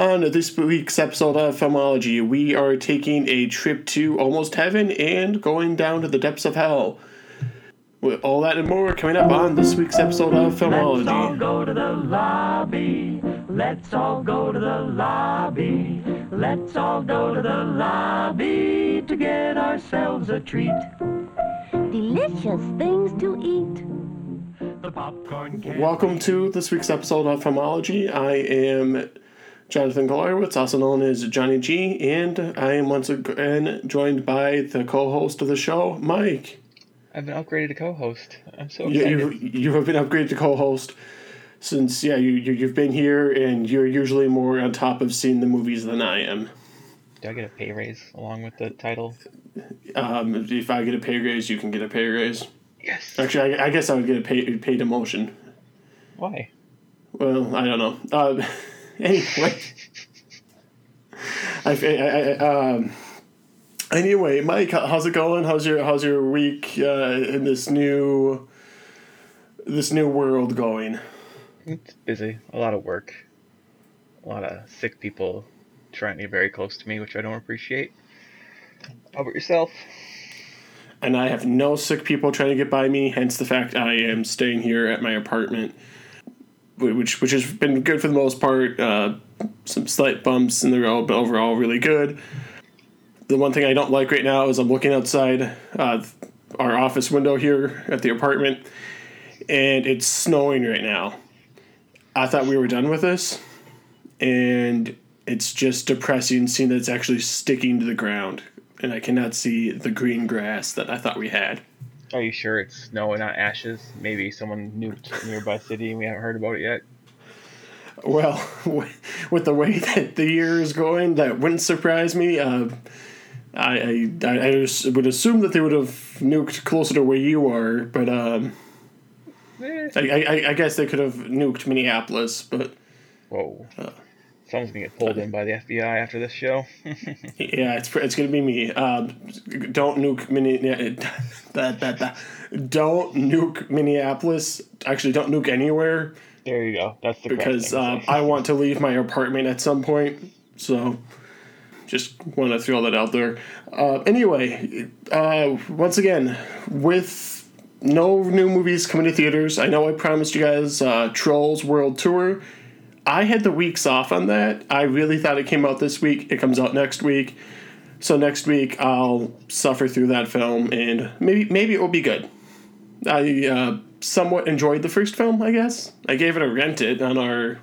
On this week's episode of Filmology, we are taking a trip to almost heaven and going down to the depths of hell. With all that and more coming up on this week's episode of Filmology. Let's all go to the lobby. Let's all go to the lobby. Let's all go to the lobby to get ourselves a treat. delicious things to eat. The popcorn. Welcome to this week's episode of Filmology. I am Jonathan Golarowitz, also known as Johnny G, and I am once again joined by the co-host of the show, Mike. I've been upgraded to co-host. I'm so You, excited. you, you have been upgraded to co-host since yeah you, you you've been here and you're usually more on top of seeing the movies than I am. Do I get a pay raise along with the title? Um, if I get a pay raise, you can get a pay raise. Yes. Actually, I, I guess I would get a pay, paid emotion. Why? Well, I don't know. Um, anyway, I, I, I um. Anyway, Mike, how's it going? How's your how's your week uh, in this new this new world going? It's busy. A lot of work. A lot of sick people trying to get very close to me, which I don't appreciate. How about yourself? and I have no sick people trying to get by me. Hence the fact I am staying here at my apartment, which which has been good for the most part. Uh, some slight bumps in the road, but overall really good. The one thing I don't like right now is I'm looking outside uh, our office window here at the apartment, and it's snowing right now. I thought we were done with this, and it's just depressing seeing that it's actually sticking to the ground, and I cannot see the green grass that I thought we had. Are you sure it's snow and not ashes? Maybe someone nuked a nearby city and we haven't heard about it yet. Well, with the way that the year is going, that wouldn't surprise me. Uh, I, I I would assume that they would have nuked closer to where you are, but um, Eh, I, I, I guess they could have nuked Minneapolis. But Whoa. Someone's gonna get pulled in by the FBI after this show. yeah, it's it's gonna be me. Um, don't nuke Minne. That, that, that. Don't nuke Minneapolis. Actually, don't nuke anywhere. there you go. That's the because uh. I want to leave my apartment at some point. So, just want to throw that out there. Uh, anyway, uh, once again, with no new movies coming to theaters, I know I promised you guys uh, Trolls World Tour. I had the weeks off on that. I really thought it came out this week. It comes out next week. So next week I'll suffer through that film and maybe maybe it will be good. I uh, somewhat enjoyed the first film, I guess. I gave it a rented on our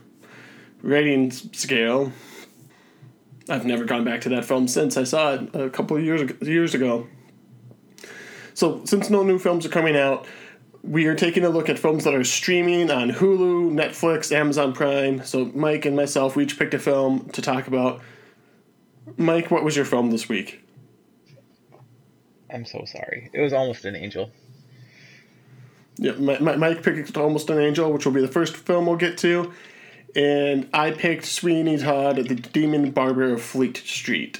rating scale. I've never gone back to that film since I saw it a couple of years years ago. So, since no new films are coming out, we are taking a look at films that are streaming on Hulu, Netflix, Amazon Prime. So, Mike and myself, we each picked a film to talk about. Mike, what was your film this week? I'm so sorry. It was almost an angel. Yeah, Mi- Mi- Mike picked Almost an Angel, which will be the first film we'll get to. And I picked Sweeney Todd, The Demon Barber of Fleet Street.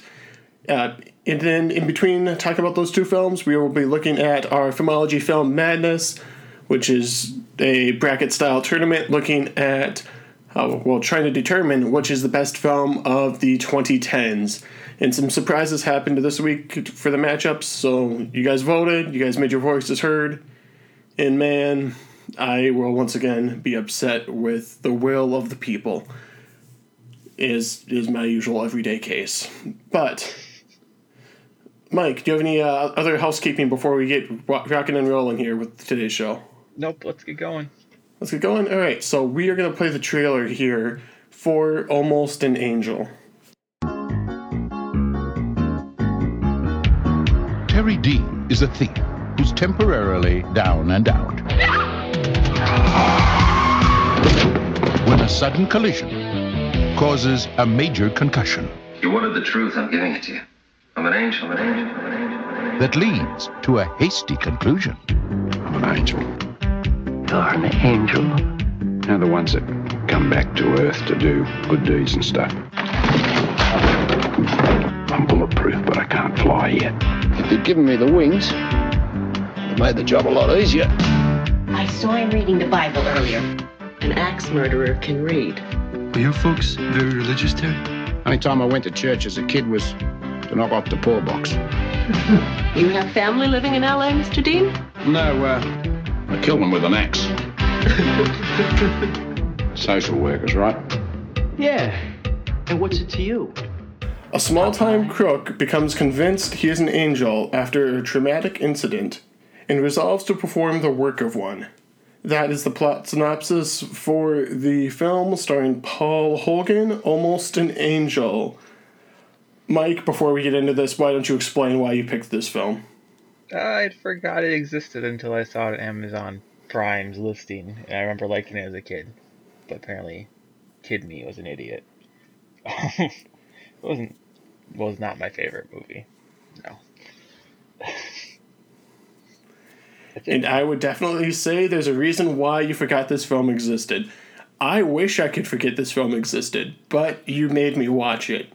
Uh, and then in between talking about those two films, we will be looking at our Filmology Film Madness, which is a bracket style tournament looking at, uh, well, trying to determine which is the best film of the 2010s. And some surprises happened this week for the matchups. So you guys voted, you guys made your voices heard. And man, I will once again be upset with the will of the people. Is is my usual everyday case. But Mike, do you have any uh, other housekeeping before we get rocking and rolling here with today's show? Nope. Let's get going. Let's get going. All right, so we are going to play the trailer here for Almost an Angel. Terry Dean is a thief who's temporarily down and out. When a sudden collision causes a major concussion You wanted the truth, I'm giving it to you. I'm an angel, I'm an angel, I'm an angel. that leads to a hasty conclusion. I'm an angel. You're an angel. They're the ones that come back to Earth to do good deeds and stuff. I'm bulletproof, but I can't fly yet. If you'd given me the wings, it made the job a lot easier. I saw him reading the Bible earlier. An axe murderer can read. Are your folks very religious, Terry? Only time I went to church as a kid was to knock off the poor box. You have family living in LA, Mr. Dean? No, uh, I killed them with an axe. Social workers, right? Yeah. And what's it to you? A small time crook becomes convinced he is an angel after a traumatic incident and resolves to perform the work of one. That is the plot synopsis for the film starring Paul Hogan, Almost an Angel. Mike, before we get into this, why don't you explain why you picked this film? I forgot it existed until I saw on Amazon Prime's listing, and I remember liking it as a kid. But apparently, kid me was an idiot. it wasn't was not my favorite movie. No. And I would definitely say there's a reason why you forgot this film existed. I wish I could forget this film existed, but you made me watch it.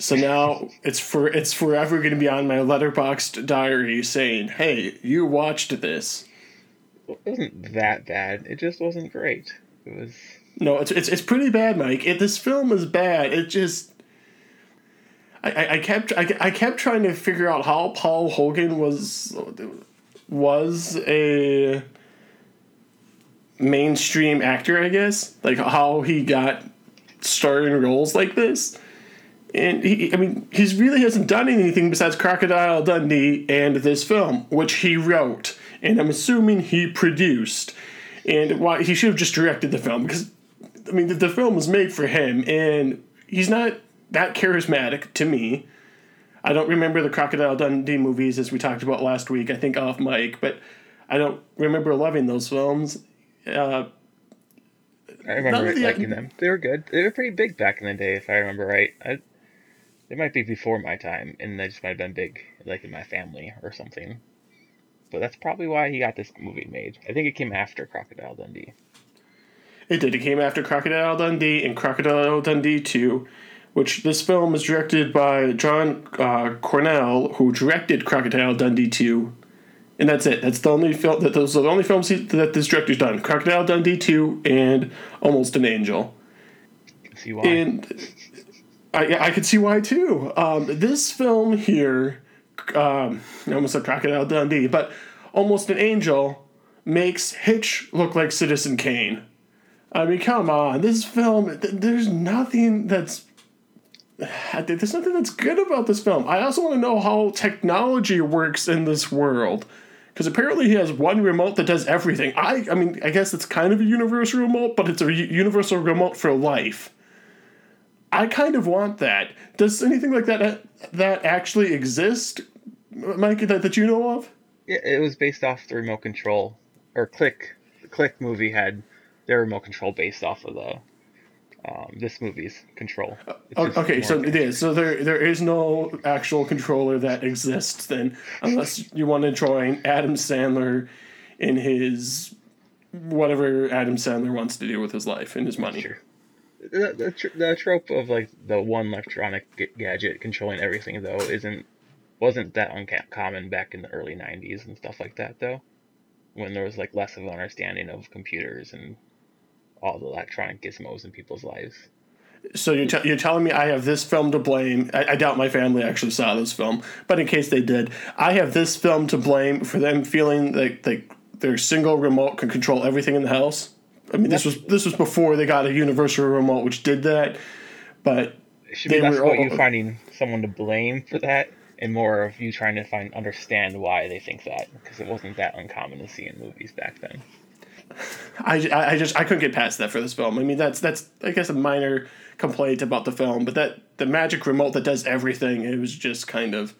So now it's for it's forever going to be on my Letterboxd diary saying, "Hey, you watched this." It wasn't that bad. It just wasn't great. It was No, it's it's, it's pretty bad, Mike. It, this film is bad. It just I, I, I kept I, I kept trying to figure out how Paul Hogan was was a mainstream actor, I guess. Like how he got starring roles like this. And he, I mean, he really hasn't done anything besides Crocodile Dundee and this film, which he wrote, and I'm assuming he produced. And why he should have just directed the film because, I mean, the, the film was made for him, and he's not that charismatic to me. I don't remember the Crocodile Dundee movies as we talked about last week. I think off mic, but I don't remember loving those films. Uh, I remember the- liking them. They were good. They were pretty big back in the day, if I remember right. I, they might be before my time, and they just might have been big, like in my family or something. But that's probably why he got this movie made. I think it came after Crocodile Dundee. It did. It came after Crocodile Dundee and Crocodile Dundee 2, which this film is directed by John uh, Cornell, who directed Crocodile Dundee 2. And that's it. That's the only film that those are the only films he, that this director's done. Crocodile Dundee 2 and Almost an Angel. See why? And I, I could see why too. Um, this film here, um, I almost said Crocodile Dundee, but Almost an Angel makes Hitch look like Citizen Kane. I mean, come on. This film, th- there's nothing that's. There's nothing that's good about this film. I also want to know how technology works in this world. Because apparently he has one remote that does everything. I, I mean, I guess it's kind of a universal remote, but it's a universal remote for life. I kind of want that. Does anything like that that actually exist, Mike? That, that you know of? Yeah, it was based off the remote control, or Click. The Click movie had their remote control based off of the um, this movie's control. It's Okay, so it is. So there there is no actual controller that exists then, unless you want to join Adam Sandler in his whatever Adam Sandler wants to do with his life and his money. Sure. The, the, tr- the trope of like the one electronic g- gadget controlling everything though isn't wasn't that uncommon back in the early 90s and stuff like that though when there was like less of an understanding of computers and all the electronic gizmos in people's lives So you're, you're telling me I have this film to blame. I, I doubt my family actually saw this film, but in case they did, I have this film to blame for them feeling like, like their single remote can control everything in the house. I mean, this was this was before they got a universal remote, which did that. But it should be less about you finding someone to blame for that and more of you trying to find understand why they think that because it wasn't that uncommon to see in movies back then I, I I just I couldn't get past that for this film. I mean, that's that's I guess a minor complaint about the film, but that the magic remote that does everything, it was just kind of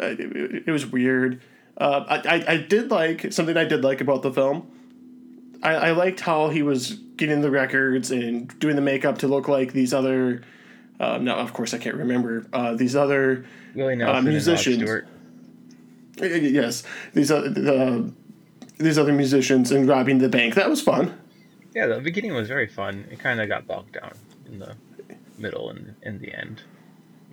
uh, it, it was weird. Uh, I, I I did like something I did like about the film. I, I liked how he was getting the records and doing the makeup to look like these other. Uh, no, of course I can't remember uh, these other uh, musicians. Stewart Y- y- Yes, these other uh, these other musicians and robbing the bank. That was fun. yeah the beginning was very fun it kind of got bogged down in the middle and in the end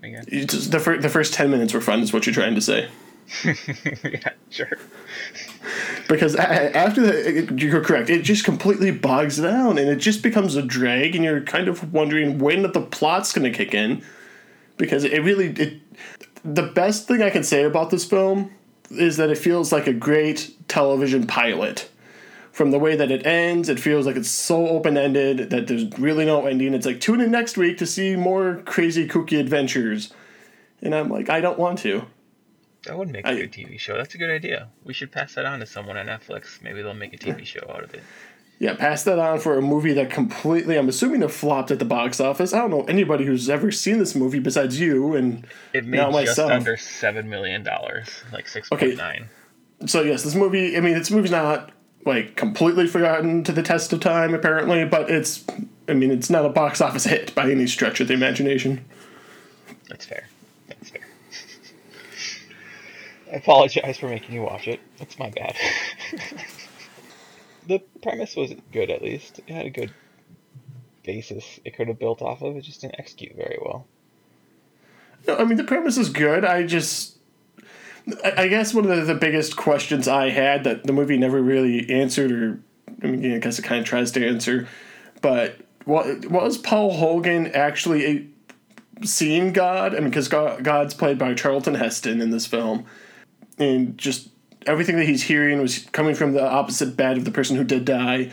I guess just- the, fir- the first 10 minutes were fun, is what you're trying to say. yeah Sure. because after that, you're correct. It just completely bogs down, and it just becomes a drag, and you're kind of wondering when the plot's going to kick in. Because it really, it, the best thing I can say about this film is that it feels like a great television pilot. From the way that it ends, it feels like it's so open ended that there's really no ending. It's like tune in next week to see more crazy kooky adventures, and I'm like, I don't want to. That would make a good TV show. That's a good idea. We should pass that on to someone on Netflix. Maybe they'll make a TV show out of it. Yeah, pass that on for a movie that completely, I'm assuming, it flopped at the box office. I don't know anybody who's ever seen this movie besides you and It made now just myself. under seven million dollars, like six point nine. So yes, this movie. I mean, this movie's not like completely forgotten to the test of time, apparently, but it's. I mean, it's not a box office hit by any stretch of the imagination. That's fair. That's fair. I apologize for making you watch it. That's my bad. the premise was good, at least. It had a good basis it could have built off of. It just didn't execute very well. No, I mean, the premise is good. I just. I I guess one of the, the biggest questions I had that the movie never really answered, or I mean, I guess it kind of tries to answer, but what was Paul Hogan actually a, seeing God? I mean, because God, God's played by Charlton Heston in this film, and just everything that he's hearing was coming from the opposite bed of the person who did die.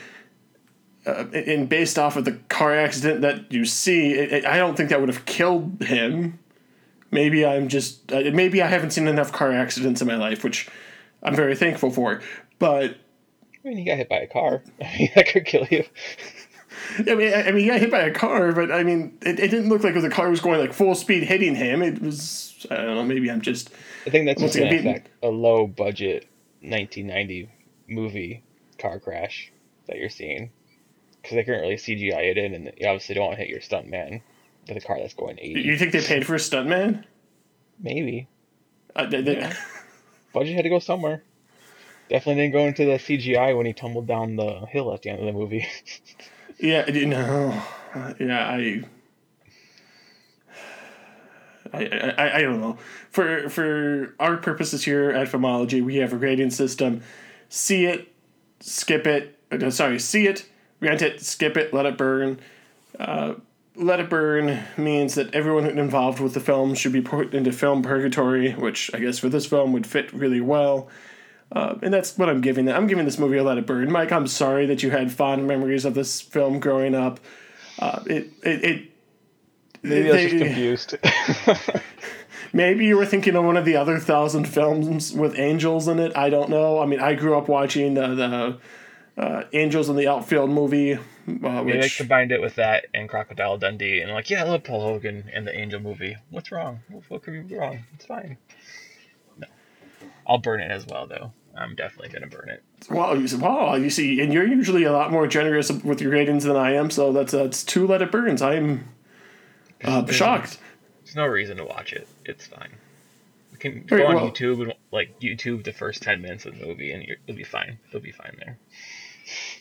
Uh, and based off of the car accident that you see, it, it- I don't think that would have killed him. Maybe I'm just uh, maybe I haven't seen enough car accidents in my life, which I'm very thankful for. But I mean, you got hit by a car. I mean, that could kill you. I mean, I, I mean, he got hit by a car, but I mean, it, it didn't look like the car was going like full speed hitting him. It was I don't know. Maybe I'm just. I think that's just going to again, affect a low budget 1990 movie car crash that you're seeing. Because they couldn't really CGI it in, and you obviously don't want to hit your stunt man with a car that's going 80. You think they paid for a stuntman? Maybe. Uh, they, they, Yeah. Budget had to go somewhere. Definitely didn't go into the CGI when he tumbled down the hill at the end of the movie. Yeah, you know, uh, yeah, I, I, I, I don't know. For for our purposes here at Filmology, we have a grading system: see it, skip it. uh, Sorry, see it, rent it, skip it, let it burn. Uh, let it burn means that everyone involved with the film should be put into film purgatory, which I guess for this film would fit really well. Uh, and that's what I'm giving. I'm giving this movie a let it burn. Mike, I'm sorry that you had fond memories of this film growing up. Uh, it, it, it Maybe I was just confused. Maybe you were thinking of one of the other thousand films with angels in it. I don't know. I mean, I grew up watching the, the uh, Angels in the Outfield movie, uh, Maybe I combined it with that and Crocodile Dundee, and like, yeah, I love Paul Hogan and the Angel movie. What's wrong? What, what could be wrong? It's fine. No, I'll burn it as well, though. I'm definitely gonna burn it. wow, you, wow, you see, and you're usually a lot more generous with your ratings than I am. So that's that's two let it burns. I'm uh, shocked. There's no reason to watch it. It's fine. You can go on well- YouTube and like YouTube the first ten minutes of the movie, and you'll be fine. You'll be fine there.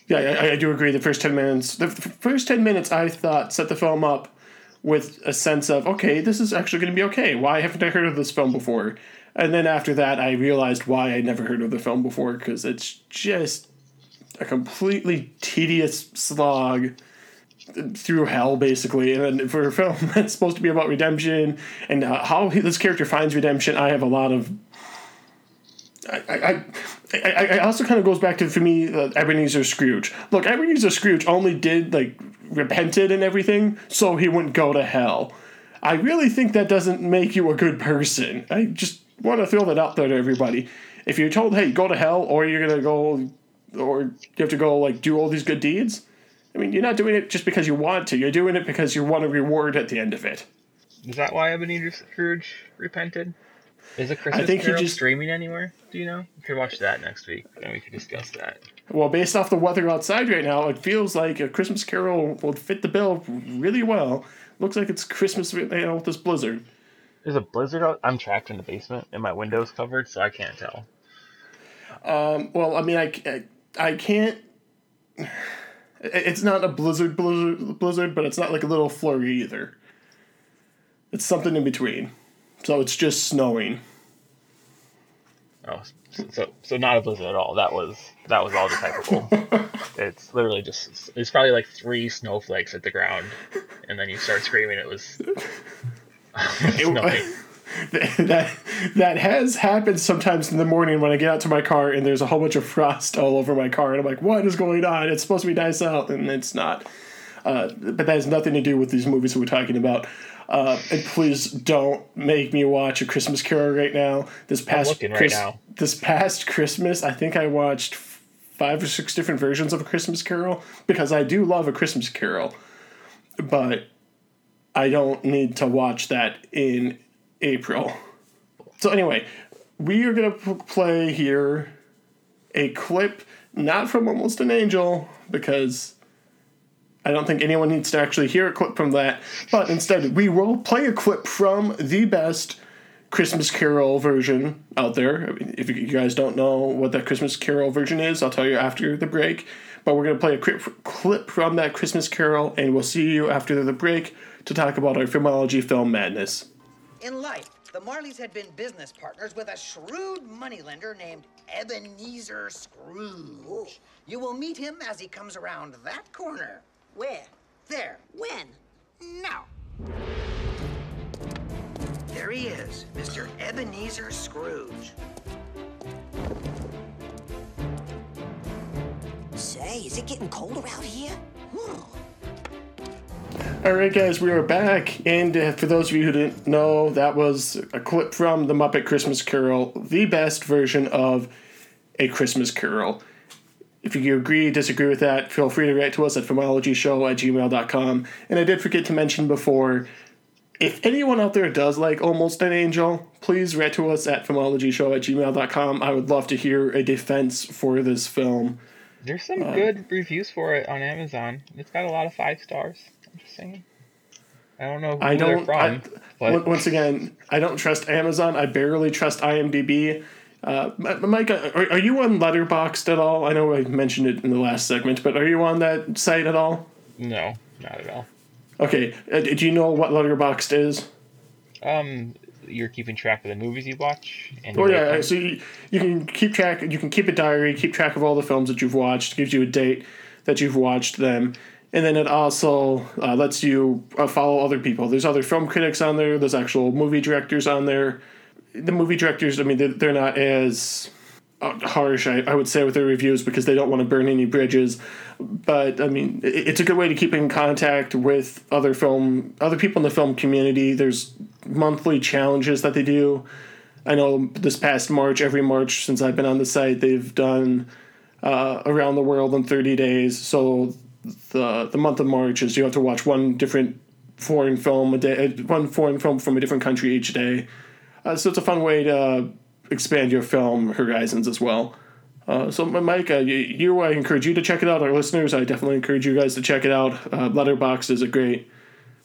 Yeah, I, I do agree. The first ten minutes, the first ten minutes, I thought set the film up with a sense of okay, this is actually going to be okay. Why haven't I heard of this film before? And then after that, I realized why I'd never heard of the film before because it's just a completely tedious slog through hell, basically. And for a film that's supposed to be about redemption and uh, how he, this character finds redemption, I have a lot of I, I, I, I also kind of goes back to for me uh, Ebenezer Scrooge. Look, Ebenezer Scrooge only did like repented and everything so he wouldn't go to hell. I really think that doesn't make you a good person. I just want to throw that out there to everybody. If you're told, "Hey, go to hell," or you're gonna go, or you have to go like do all these good deeds, I mean, you're not doing it just because you want to. You're doing it because you want a reward at the end of it. Is that why Ebenezer Scrooge repented? Is a Christmas I think Carol just- streaming anywhere? Do you know? We could watch that next week, and we could discuss that. Well, based off the weather outside right now, it feels like a Christmas Carol would fit the bill really well. Looks like it's Christmas you know, with this blizzard. There's a blizzard out. I'm trapped in the basement, and my window's covered, so I can't tell. Um, well, I mean, I, I, I can't. It- It's not a blizzard, blizzard, blizzard, but it's not like a little flurry either. It's something in between. So it's just snowing. Oh, so, so not a blizzard at all. That was that was all decipherable. it's literally just it's probably like three snowflakes at the ground, and then you start screaming. It was. it, snowing. that that has happened sometimes in the morning when I get out to my car and there's a whole bunch of frost all over my car and I'm like, what is going on? It's supposed to be nice out and it's not. Uh, but that has nothing to do with these movies we're talking about. Uh, and please don't make me watch a Christmas Carol right now. This past right Chris- now. this past Christmas, I think I watched five or six different versions of a Christmas Carol because I do love a Christmas Carol, but I don't need to watch that in April. So anyway, we are gonna p- play here a clip not from Almost an Angel because I don't think anyone needs to actually hear a clip from that, but instead we will play a clip from the best Christmas Carol version out there. If you guys don't know what that Christmas Carol version is, I'll tell you after the break. But we're going to play a clip from that Christmas Carol, and we'll see you after the break to talk about our filmology film madness. In life, the Marleys had been business partners with a shrewd moneylender named Ebenezer Scrooge. You will meet him as he comes around that corner. Where? There. When? Now. There he is, Mr. Ebenezer Scrooge. Say, is it getting colder out here? Hmm. All right, guys, we are back, and uh, for those of you who didn't know, that was a clip from the Muppet Christmas Carol, the best version of a Christmas Carol. If you agree, disagree with that, feel free to write to us at filmologyshow at gmail.com. And I did forget to mention before, if anyone out there does like Almost an Angel, please write to us at filmologyshow at gmail.com. I would love to hear a defense for this film. There's some Uh, good reviews for it on Amazon. It's got a lot of five stars. I'm just saying. I don't know I don't. from, I, but once again, I don't trust Amazon. I barely trust IMDb. Uh, are, are you on Letterboxd at all? I know I mentioned it in the last segment, but are you on that site at all? no, not at all. Okay, uh, do you know what Letterboxd is? Um, you're keeping track of the movies you watch. And Oh yeah, them? so you, you can keep track. You can keep a diary, keep track of all the films that you've watched. Gives you a date that you've watched them, and then it also uh, lets you uh, follow other people. There's other film critics on there. There's actual movie directors on there. The movie directors, I mean, they're, they're not as uh, harsh, I, I would say, with their reviews because they don't want to burn any bridges. But I mean, it, it's a good way to keep in contact with other film, other people in the film community. There's monthly challenges that they do. I know this past March, every March since I've been on the site, they've done uh, around the world in 30 days. So the the month of March is you have to watch one different foreign film a day, uh, one foreign film from a different country each day. Uh, so it's a fun way to expand your film horizons as well. Uh, so, Mike, uh, you, you, I encourage you to check it out. Our listeners, I definitely encourage you guys to check it out. Uh, Letterboxd is a great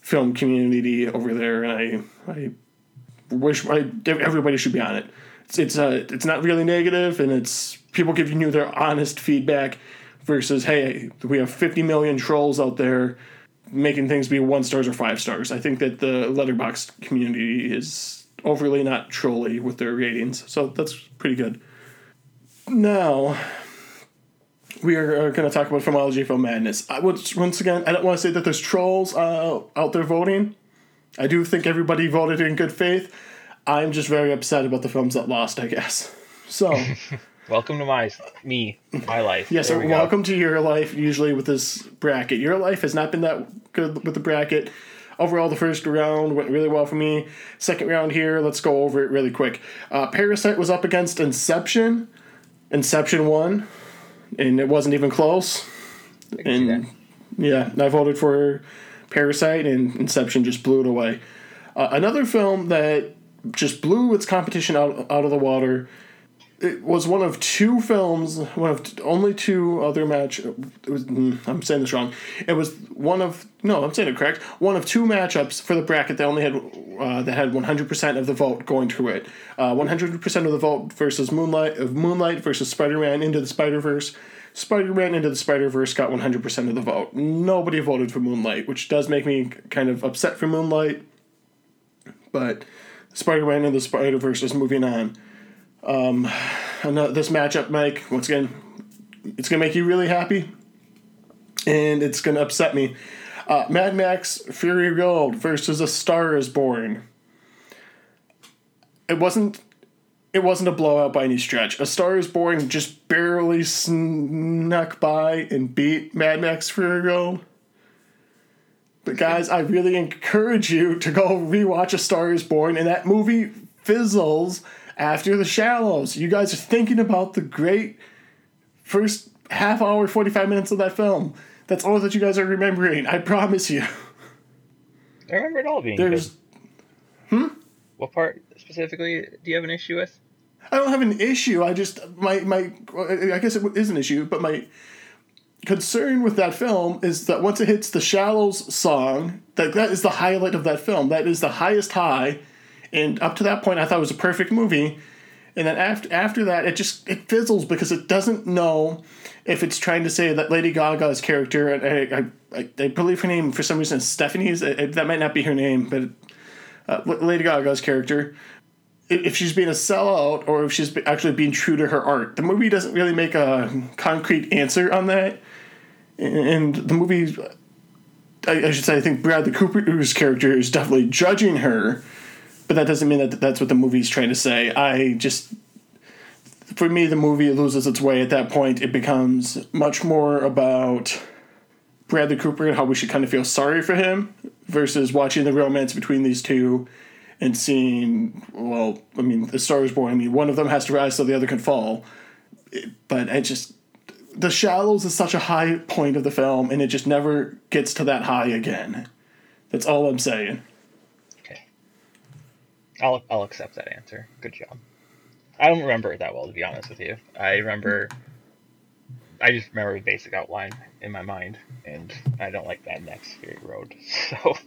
film community over there, and I, I wish I, everybody should be on it. It's it's uh, it's not really negative, and it's people giving you their honest feedback versus hey, we have 50 million trolls out there making things be one stars or five stars. I think that the Letterboxd community is overly not trolly with their ratings, so that's pretty good. Now, we are going to talk about filmology film madness. I would once again, I don't want to say that there's trolls uh, out there voting. I do think everybody voted in good faith. I'm just very upset about the films that lost. I guess. So, Welcome to my me, my life. yes, sir, we go. welcome to your life. Usually with this bracket, your life has not been that good with the bracket. Overall, the first round went really well for me. Second round here, let's go over it really quick. Uh, Parasite was up against Inception. Inception won, and it wasn't even close. And yeah, I voted for Parasite, and Inception just blew it away. Uh, another film that just blew its competition out out of the water. It was one of two films, one of only two other match. Was, mm, I'm saying this wrong. It was one of no, I'm saying it correct. One of two matchups for the bracket that only had uh, that had 100% of the vote going to it. Uh, 100% of the vote versus Moonlight of Moonlight versus Spider-Man into the Spider-Verse. Spider-Man into the Spider-Verse got 100% of the vote. Nobody voted for Moonlight, which does make me kind of upset for Moonlight. But Spider-Man into the Spider-Verse is moving on. Um, ano- this matchup, Mike. Once again, it's gonna make you really happy, and it's gonna upset me. Uh, Mad Max Fury Road versus A Star Is Born. It wasn't. It wasn't a blowout by any stretch. A Star Is Born just barely snuck by and beat Mad Max Fury Road. But guys, I really encourage you to go rewatch A Star Is Born, and that movie fizzles after The Shallows. You guys are thinking about the great first half hour, forty five minutes of that film. That's all that you guys are remembering. I promise you. I remember it all being There's, good. What part specifically do you have an issue with? I don't have an issue. I just my my. I guess it is an issue, but my concern with that film is that once it hits the Shallows song, that that is the highlight of that film. That is the highest high, and up to that point, I thought it was a perfect movie. And then after after that, it just it fizzles because it doesn't know if it's trying to say that Lady Gaga's character, and I, I, believe her name for some reason is Stephanie's. That might not be her name, but uh, Lady Gaga's character, if she's being a sellout or if she's actually being true to her art. The movie doesn't really make a concrete answer on that, and the movie, I, I should say, I think Bradley Cooper's character is definitely judging her, but that doesn't mean that that's what the movie's trying to say. I just for me, the movie loses its way at that point. It becomes much more about Bradley Cooper and how we should kind of feel sorry for him versus watching the romance between these two and seeing, well, I mean, the Star is Born. I mean, one of them has to rise so the other can fall. But it just, The Shallows is such a high point of the film, and it just never gets to that high again. That's all I'm saying. I'll I'll accept that answer. Good job. I don't remember it that well to be honest with you. I remember I just remember the basic outline in my mind, and I don't like that next Fury Road, so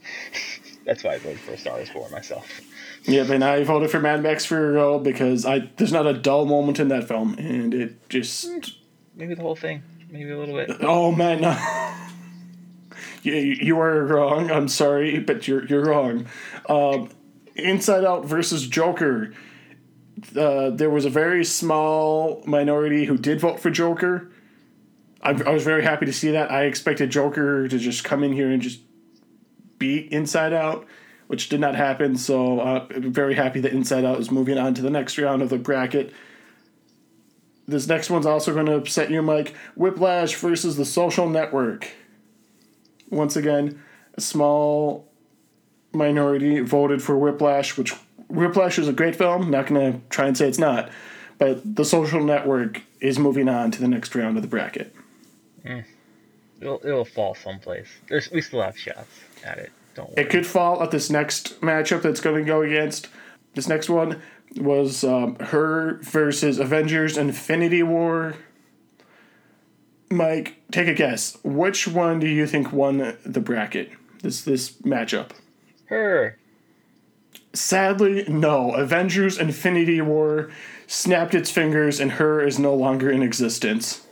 that's why I voted for Star Is Born myself. Yeah, and I voted for Mad Max Fury Road because I there's not a dull moment in that film, and it just Maybe the whole thing, maybe a little bit. oh man, no. you you are wrong. I'm sorry, but you're you're wrong. Um, Inside Out versus Joker. Uh, there was a very small minority who did vote for Joker. I, I was very happy to see that. I expected Joker to just come in here and just beat Inside Out, which did not happen. So uh, I'm very happy that Inside Out is moving on to the next round of the bracket. This next one's also going to upset you, Mike. Whiplash versus The Social Network. Once again, a small minority voted for Whiplash, which Whiplash is a great film. Not going to try and say it's not, but The Social Network is moving on to the next round of the bracket. Mm. It'll it'll fall someplace. There's we still have shots at it. Don't worry. It could fall at this next matchup that's going to go against. This next one was um, her versus Avengers Infinity War. Mike, take a guess. Which one do you think won the bracket? This this matchup. Her. Sadly, no. Avengers Infinity War snapped its fingers and her is no longer in existence.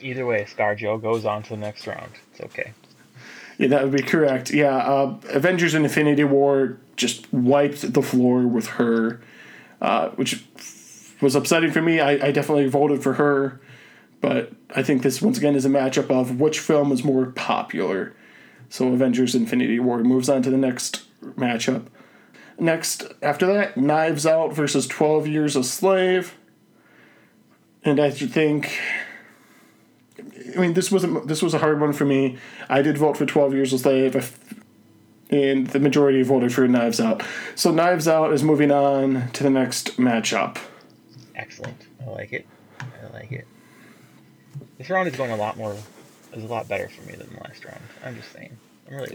Either way, ScarJo goes on to the next round. It's okay. Yeah, that would be correct. Yeah, uh, Avengers Infinity War just wiped the floor with her, uh, which was upsetting for me. I, I definitely voted for her, but I think this once again is a matchup of which film is more popular. So Avengers Infinity War moves on to the next matchup. Next, after that, Knives Out versus 12 Years a Slave. And I think I mean, this was a, this was a hard one for me. I did vote for Twelve Years a Slave, and the majority voted for Knives Out. So Knives Out is moving on to the next matchup. Excellent. I like it. I like it. This round is going a lot more. Is a lot better for me than the last round. I'm just saying.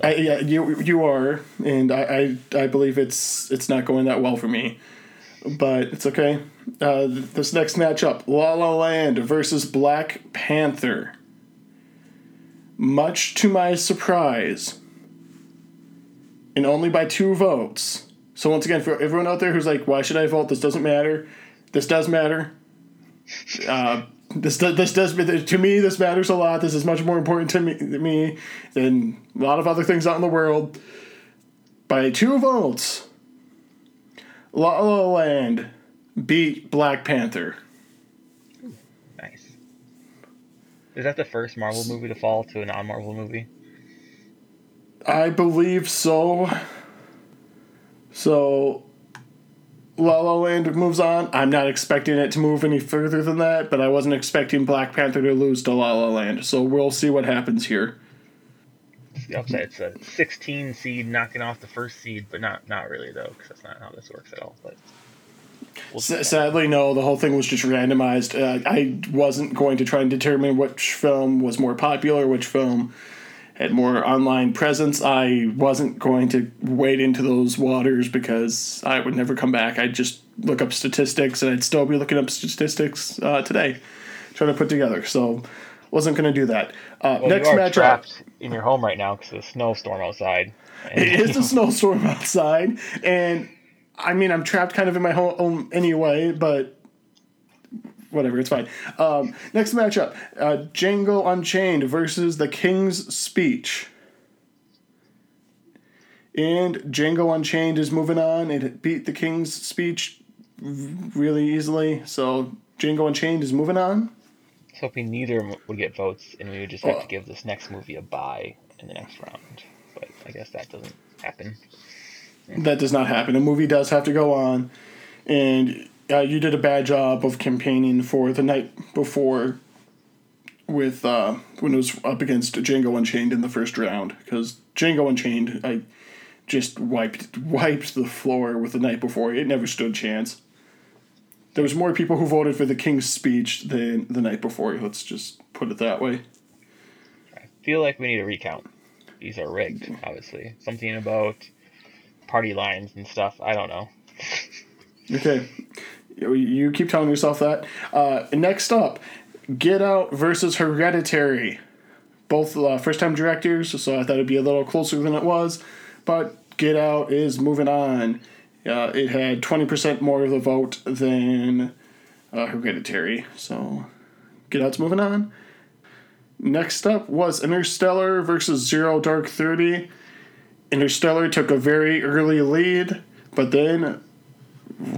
I, yeah, you you are, and I, I I believe it's it's not going that well for me, but it's okay. Uh, this next matchup, La La Land versus Black Panther. Much to my surprise, and only by two votes. So once again, for everyone out there who's like, "Why should I vote? This doesn't matter." This does matter. Uh, this does, this does to me this matters a lot. This is much more important to me, to me than a lot of other things out in the world. By two votes, La La Land beat Black Panther. Nice. Is that the first Marvel movie to fall to a non-Marvel movie? I believe so. So La La Land moves on. I'm not expecting it to move any further than that, but I wasn't expecting Black Panther to lose to La La Land. So we'll see what happens here. Upside. It's a 16 seed knocking off the first seed, but not not really though, because that's not how this works at all. But we'll. S- sadly, no. The whole thing was just randomized. Uh, I wasn't going to try and determine which film was more popular, which film had more online presence. I wasn't going to wade into those waters because I would never come back. I'd just look up statistics, and I'd still be looking up statistics uh, today, trying to put together. So, wasn't going to do that. Uh, Well, next matchup. trapped in your home right now because of the snowstorm outside. And- It is a snowstorm outside, and I mean I'm trapped kind of in my home anyway, but whatever, it's fine. Um, next matchup: uh, Django Unchained versus The King's Speech. And Django Unchained is moving on. It beat The King's Speech really easily, so Django Unchained is moving on. I was hoping neither would get votes, and we would just have Well- to give this next movie a bye in the next round. But I guess that doesn't happen. that does not happen. A movie does have to go on, and uh, you did a bad job of campaigning for the night before with uh, when it was up against Django Unchained in the first round because Django Unchained I just wiped wiped the floor with the night before. It never stood a chance. There was more people who voted for the King's Speech than the night before. Let's just put it that way. I feel like we need a recount. These are rigged, obviously. Something about party lines and stuff. I don't know. Okay. You- keep telling yourself that. Uh, next up, Get Out versus Hereditary. Both uh, first time directors, so I thought it'd be a little closer than it was. But Get Out is moving on. Uh, it had 20% more of the vote than uh, Hereditary, so Get Out's moving on. Next up was Interstellar versus Zero Dark Thirty. Interstellar took a very early lead, but then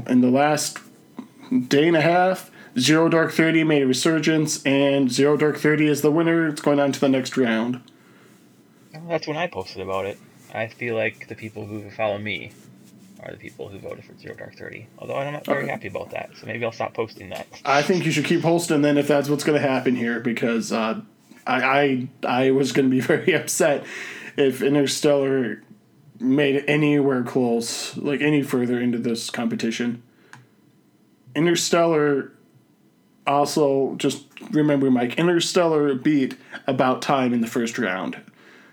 in the last day and a half, Zero Dark Thirty made a resurgence, and Zero Dark Thirty is the winner. It's going on to the next round. That's when I posted about it. I feel like the people who follow me are the people who voted for Zero Dark Thirty. Although I'm not very Okay. happy about that, so maybe I'll stop posting that. I think you should keep posting then if that's what's going to happen here because uh, I, I I was going to be very upset if Interstellar made it anywhere close, like any further into this competition. Interstellar also just remember Mike Interstellar beat About Time in the first round.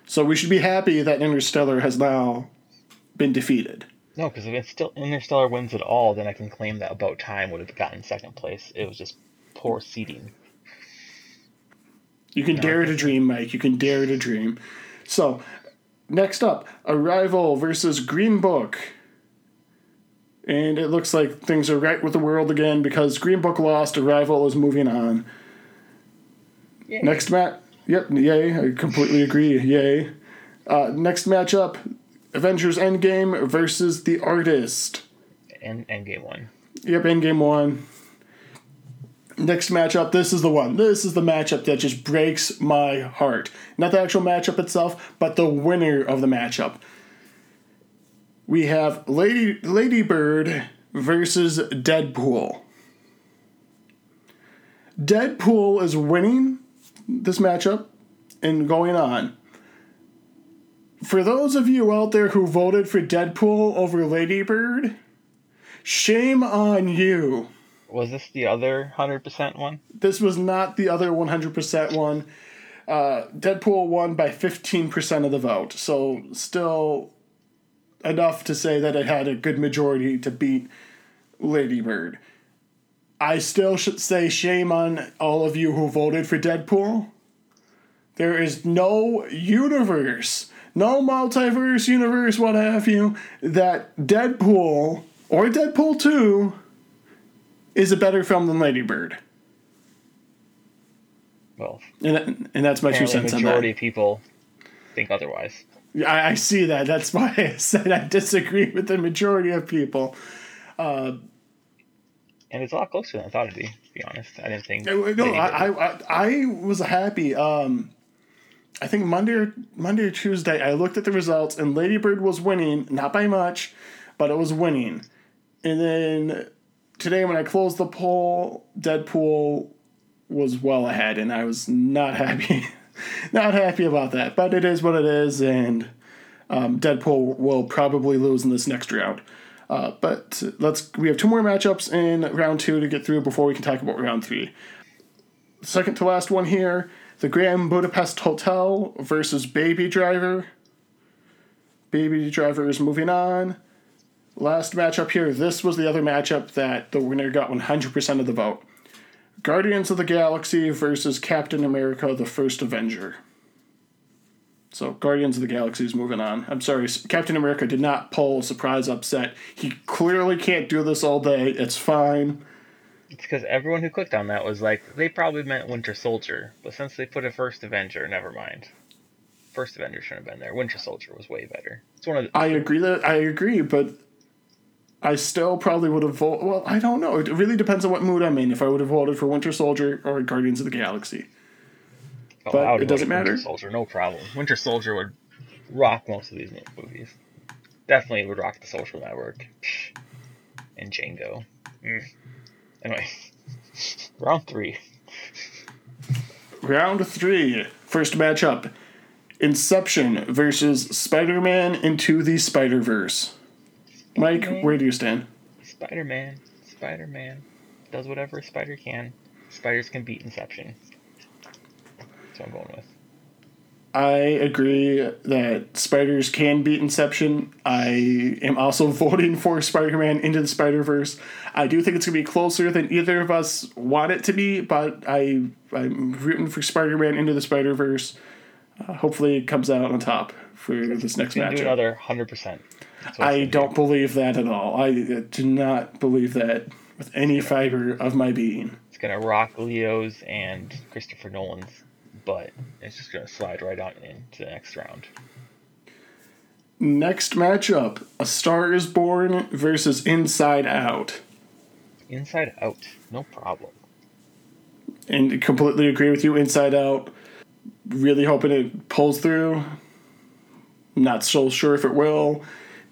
So we should be happy that Interstellar has now been defeated. No, because if it's still Interstellar wins it all, then I can claim that About Time would have gotten second place. It was just poor seeding. You can dare to dream, Mike. You can dare to dream. So, next up, Arrival versus Green Book. And it looks like things are right with the world again because Green Book lost, Arrival is moving on. Yay. Next match. Yep, yay. I completely agree. Yay. Uh, next matchup Avengers Endgame versus The Artist. And Endgame one. Yep, Endgame one. Next matchup, this is the one. This is the matchup that just breaks my heart. Not the actual matchup itself, but the winner of the matchup. We have Lady Lady Bird versus Deadpool. Deadpool is winning this matchup and going on. For those of you out there who voted for Deadpool over Lady Bird, shame on you. Was this the other hundred percent one? This was not the other 100% one. Uh, Deadpool won by 15% of the vote, so still enough to say that it had a good majority to beat Lady Bird. I still should say shame on all of you who voted for Deadpool. There is no universe, no multiverse universe, what have you, that Deadpool or Deadpool 2 is a better film than Lady Bird. Well, And, that, and that's my two cents on majority of people think otherwise. I, I see that. That's why I said I disagree with the majority of people. Uh, And it's a lot closer than I thought it'd be. be honest. I didn't think. No, Lady I, I, I was happy. Um, I think Monday or Monday or Tuesday, I looked at the results, and Lady Bird was winning, not by much, but it was winning. And then today, when I closed the poll, Deadpool was well ahead, and I was not happy, not happy about that. But it is what it is, and um, Deadpool will probably lose in this next round. Uh, but let's. We have two more matchups in round two to get through before we can talk about round three. Second to last one here: the Grand Budapest Hotel versus Baby Driver. Baby Driver is moving on. Last matchup here. This was the other matchup that the winner got 100% of the vote. Guardians of the Galaxy versus Captain America: The First Avenger. So Guardians of the Galaxy is moving on. I'm sorry, Captain America did not pull a surprise upset. He clearly can't do this all day. It's fine. It's because everyone who clicked on that was like, they probably meant Winter Soldier, but since they put a First Avenger, never mind. First Avenger shouldn't have been there. Winter Soldier was way better. It's one of the, I agree that I agree, but I still probably would have voted. Well, I don't know. It really depends on what mood I'm in. If I would have voted for Winter Soldier or Guardians of the Galaxy. oh, but it doesn't vote Winter matter. Soldier, no problem. Winter Soldier would rock most of these movies. Definitely would rock the Social Network and Django. Mm. Anyway, round three. Round three. First matchup: Inception versus Spider-Man into the Spider-Verse. Mike, where do you stand? Spider Man, Spider Man does whatever a spider can. Spiders can beat Inception. That's what I'm going with. I agree that spiders can beat Inception. I am also voting for Spider Man into the Spider Verse. I do think it's going to be closer than either of us want it to be, but I, I'm rooting for Spider Man into the Spider Verse. Uh, hopefully, it comes out on top for this next match. do another hundred percent. I don't believe that at all. I uh, do not believe that with any fiber of my being. It's gonna rock Leo's and Christopher Nolan's, but it's just gonna slide right on into the next round. Next matchup A Star is Born versus Inside Out. Inside Out, no problem. and completely agree with you inside out really hoping it pulls through not so sure if it will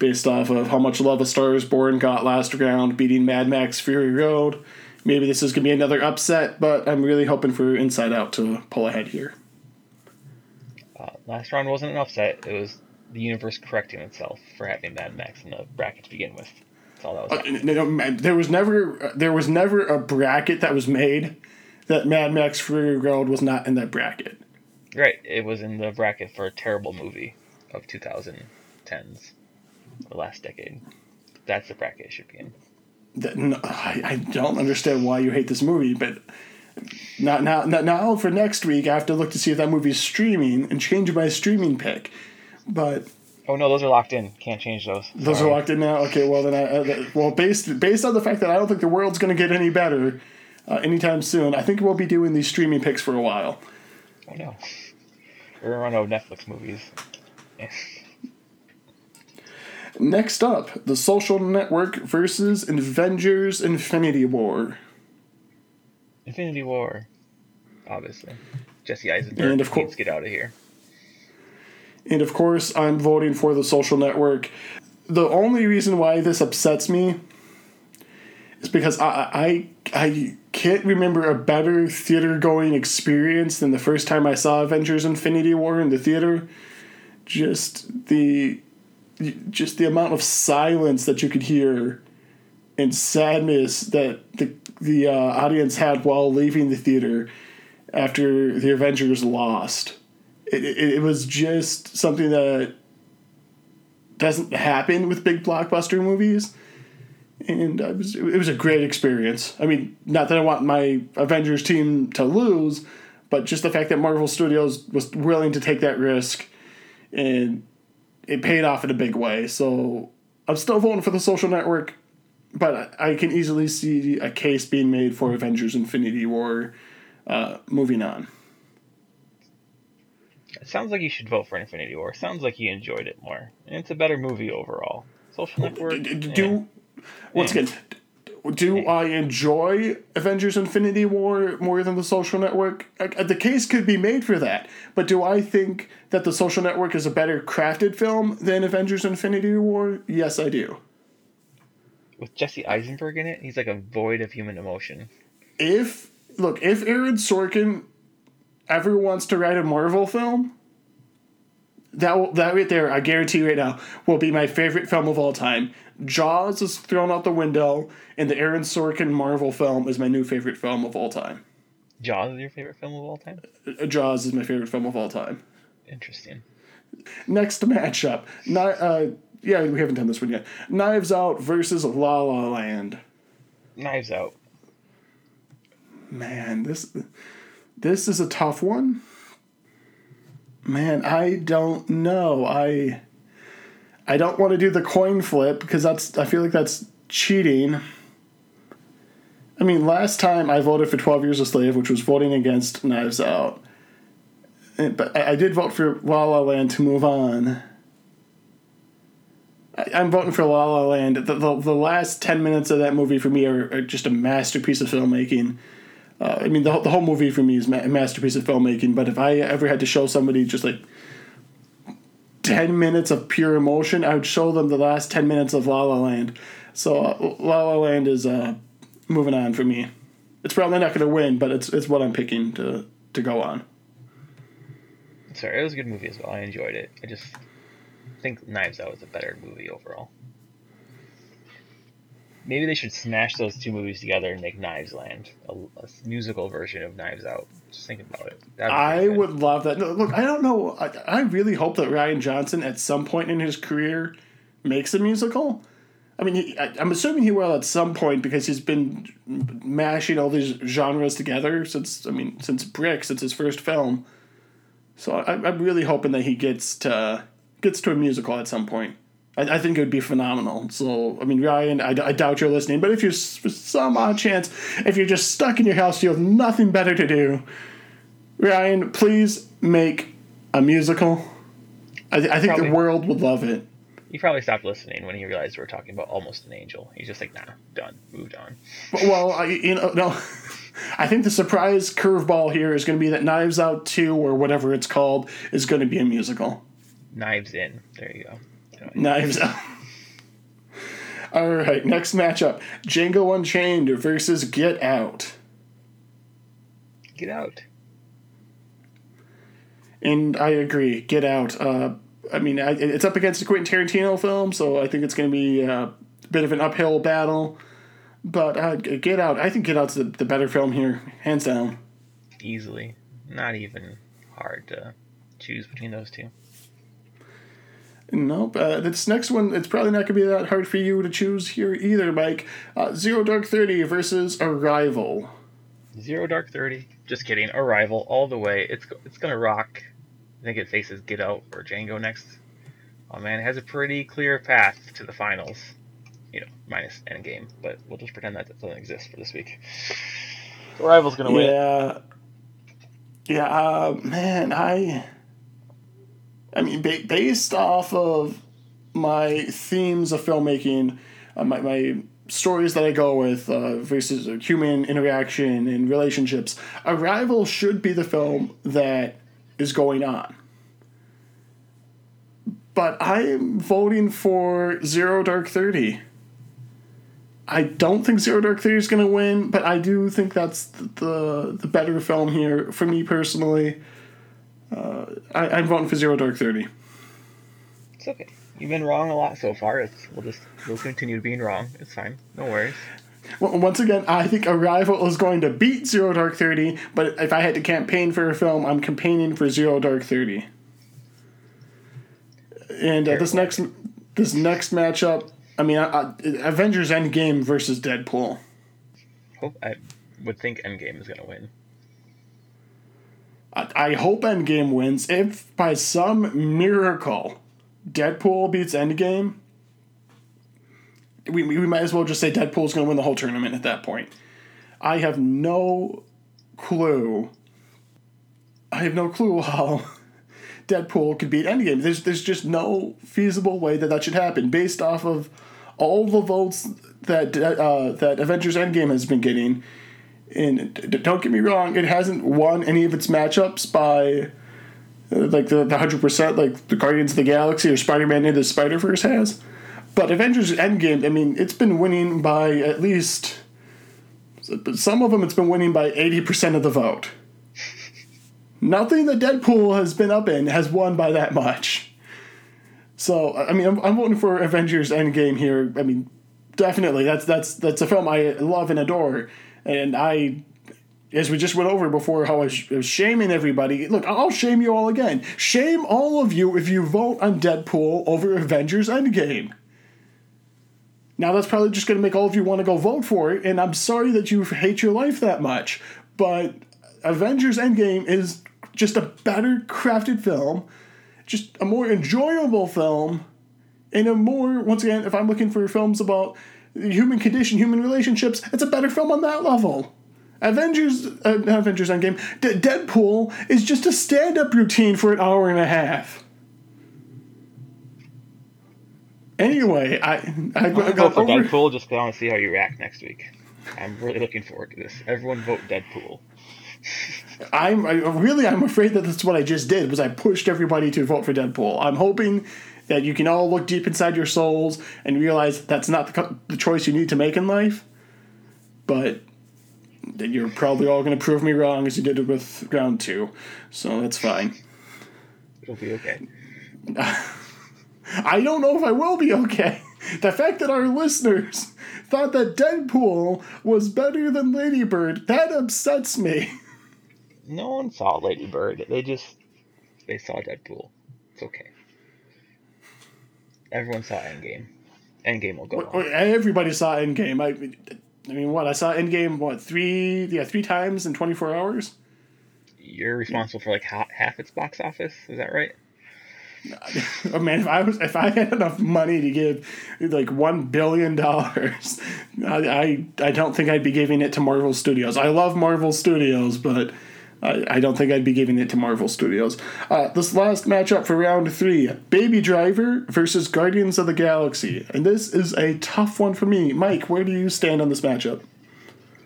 based off of how much love a star is born got last round beating mad max fury road maybe this is going to be another upset but i'm really hoping for inside out to pull ahead here Uh, last round wasn't an upset. It was the universe correcting itself for having Mad Max in the bracket to begin with. That's all that was. Uh, no, no, there was never there was never a bracket that was made that mad max fury road was not in that bracket Right, it was in the bracket for a terrible movie of 2010s, the last decade. That's the bracket it should be in. no, I, I don't understand why you hate this movie, but now, now, now, now for next week, I have to look to see if that movie's streaming and change my streaming pick. But Oh no, those are locked in. Can't change those. those Sorry. are locked in now. Okay, well then, I, uh, well based based on the fact that I don't think the world's going to get any better uh, anytime soon, I think we'll be doing these streaming picks for a while. Oh no. We're gonna run out of Netflix movies. Next up, The Social Network versus Avengers: Infinity War. Infinity War. Obviously. Jesse Eisenberg And of course, to get out of here. And of course, I'm voting for the social network. The only reason why this upsets me is because I I, I can't remember a better theater going experience than the first time I saw Avengers Infinity War in the theater. Just the just the amount of silence that you could hear and sadness that the the uh, audience had while leaving the theater after the Avengers lost. It, it, it was just something that doesn't happen with big blockbuster movies. And I was, it was a great experience. I mean not that i want my avengers team to lose but just the fact that marvel studios was willing to take that risk and it paid off in a big way so i'm still voting for the social network but i can easily see a case being made for avengers infinity war uh, moving on It sounds like you should vote for Infinity War. Sounds like you enjoyed it more. And it's a better movie overall. Social Network. Do once Yeah. again do I enjoy Avengers Infinity War more than The Social Network? The case could be made for that. But do I think that The Social Network is a better crafted film than Avengers Infinity War? Yes, I do. With Jesse Eisenberg in it, he's like a void of human emotion. If, look, if Aaron Sorkin ever wants to write a Marvel film, that that right there, I guarantee you right now, will be my favorite film of all time. Jaws is thrown out the window, and the Aaron Sorkin Marvel film is my new favorite film of all time. Jaws is your favorite film of all time? Uh, Jaws is my favorite film of all time. Interesting. Next matchup, not uh, yeah, we haven't done this one yet. Knives Out versus La La Land. Knives Out. Man, this this is a tough one. Man, I don't know. I I don't want to do the coin flip because that's I feel like that's cheating. I mean, last time I voted for 12 Years a Slave, which was voting against Knives Out. Eh, but I did vote for La La Land to move on. I'm voting for La La Land. The, the, the last 10 minutes of that movie for me are, are just a masterpiece of filmmaking. Uh, I mean, the, the whole movie for me is ma- a masterpiece of filmmaking, but if I ever had to show somebody just like 10 minutes of pure emotion, I would show them the last 10 minutes of La La Land. So uh, La La Land is uh, moving on for me. It's probably not going to win, but it's it's what I'm picking to, to go on. Sorry, it was a good movie as well. I enjoyed it. I just think Knives Out was a better movie overall. Maybe they should smash those two movies together and make Knives Land, a, a musical version of Knives Out. Just think about it. I good. would love that. No, Look, I don't know. I, I really hope that Rian Johnson at some point in his career makes a musical. I mean, he, I, I'm assuming he will at some point because he's been mashing all these genres together since I mean since Brick, since his first film. So I, I'm really hoping that he gets to gets to a musical at some point. I, I think it would be phenomenal. So I mean, Rian, I, I doubt you're listening, but if you're for some odd chance, if you're just stuck in your house, you have nothing better to do. Rian, please make a musical. I, I think Probably. the world would love it. He probably stopped listening when he realized we were talking about Almost an Angel. He's just like, nah, done, moved on. But, well, I, you know, no. I think the surprise curveball here is going to be that Knives Out 2 or whatever it's called is going to be a musical. Knives In. There you go. Knives Out. All right, next matchup Django Unchained versus Get Out. Get out. And I agree, Get Out. Uh, I mean, I, it's up against a Quentin Tarantino film, so I think it's going to be uh, a bit of an uphill battle. But uh, Get Out, I think Get Out's the, the better film here, hands down. Easily. Not even hard to choose between those two. Nope. Uh, this next one, it's probably not going to be that hard for you to choose here either, Mike. Uh, Zero Dark Thirty versus Arrival. Zero Dark Thirty. Just kidding. Arrival all the way. It's it's gonna rock. I think it faces Get Out or Django next. Oh man, it has a pretty clear path to the finals. You know, minus Endgame, but we'll just pretend that doesn't exist for this week. So Arrival's gonna win. Yeah. Yeah, uh, man, I. I mean, ba- based off of my themes of filmmaking, uh, my, my stories that I go with uh, versus human interaction and relationships, Arrival should be the film that is going on. But I'm voting for Zero Dark Thirty. I don't think Zero Dark Thirty is going to win, but I do think that's the the, the better film here for me personally. Uh, I, I'm voting for Zero Dark Thirty. It's okay. You've been wrong a lot so far. It's we'll just we'll continue being wrong. It's fine. No worries. Well, once again, I think Arrival is going to beat Zero Dark Thirty, but if I had to campaign for a film, I'm campaigning for Zero Dark Thirty. And uh, this next this next matchup, I mean, I, I, Avengers Endgame versus Deadpool. Hope I would think Endgame is gonna win. I, hope Endgame wins. If by some miracle Deadpool beats Endgame, we, we might as well just say Deadpool's going to win the whole tournament at that point. I have no clue. I have no clue how Deadpool could beat Endgame. There's there's just no feasible way that that should happen based off of all the votes that uh, that Avengers Endgame has been getting. And don't get me wrong, it hasn't won any of its matchups by uh, like the hundred percent like the Guardians of the Galaxy or Spider Man into the Spider Verse has. But Avengers Endgame, I mean, it's been winning by at least some of them. It's been winning by eighty percent of the vote. Nothing that Deadpool has been up in has won by that much. So I mean, I'm, I'm voting for Avengers Endgame here. I mean, definitely that's that's that's a film I love and adore, and I, as we just went over before, how I was, shaming everybody. Look, I'll shame you all again. Shame all of you if you vote on Deadpool over Avengers Endgame. Now that's probably just going to make all of you want to go vote for it, and I'm sorry that you hate your life that much, but Avengers Endgame is just a better crafted film, just a more enjoyable film, and a more once again, if I'm looking for films about human condition, human relationships, it's a better film on that level. Avengers, uh, not Avengers Endgame, D- Deadpool is just a stand-up routine for an hour and a half. Anyway, I I, I vote got for over. Deadpool just because I want to see how you react next week. I'm really looking forward to this. Everyone vote Deadpool. I'm I, really I'm afraid that that's what I just did was I pushed everybody to vote for Deadpool. I'm hoping that you can all look deep inside your souls and realize that's not the, co- the choice you need to make in life. But that you're probably all going to prove me wrong as you did with round two, so that's fine. It'll be okay. I don't know if I will be okay. The fact that our listeners thought that Deadpool was better than Lady Bird, that upsets me. No one saw Lady Bird. They just they saw Deadpool. It's okay. Everyone saw Endgame. Endgame will go on. Everybody saw Endgame. I, I mean, what I saw Endgame what three? Yeah, three times in twenty four hours. You're responsible for like ha- half its box office. Is that right? Oh man, if I was if I had enough money to give like one billion dollars, I, I I don't think I'd be giving it to Marvel Studios. I love Marvel Studios, but I, I don't think I'd be giving it to Marvel Studios. Uh, this last matchup for round three: Baby Driver versus Guardians of the Galaxy, and this is a tough one for me. Mike, where do you stand on this matchup?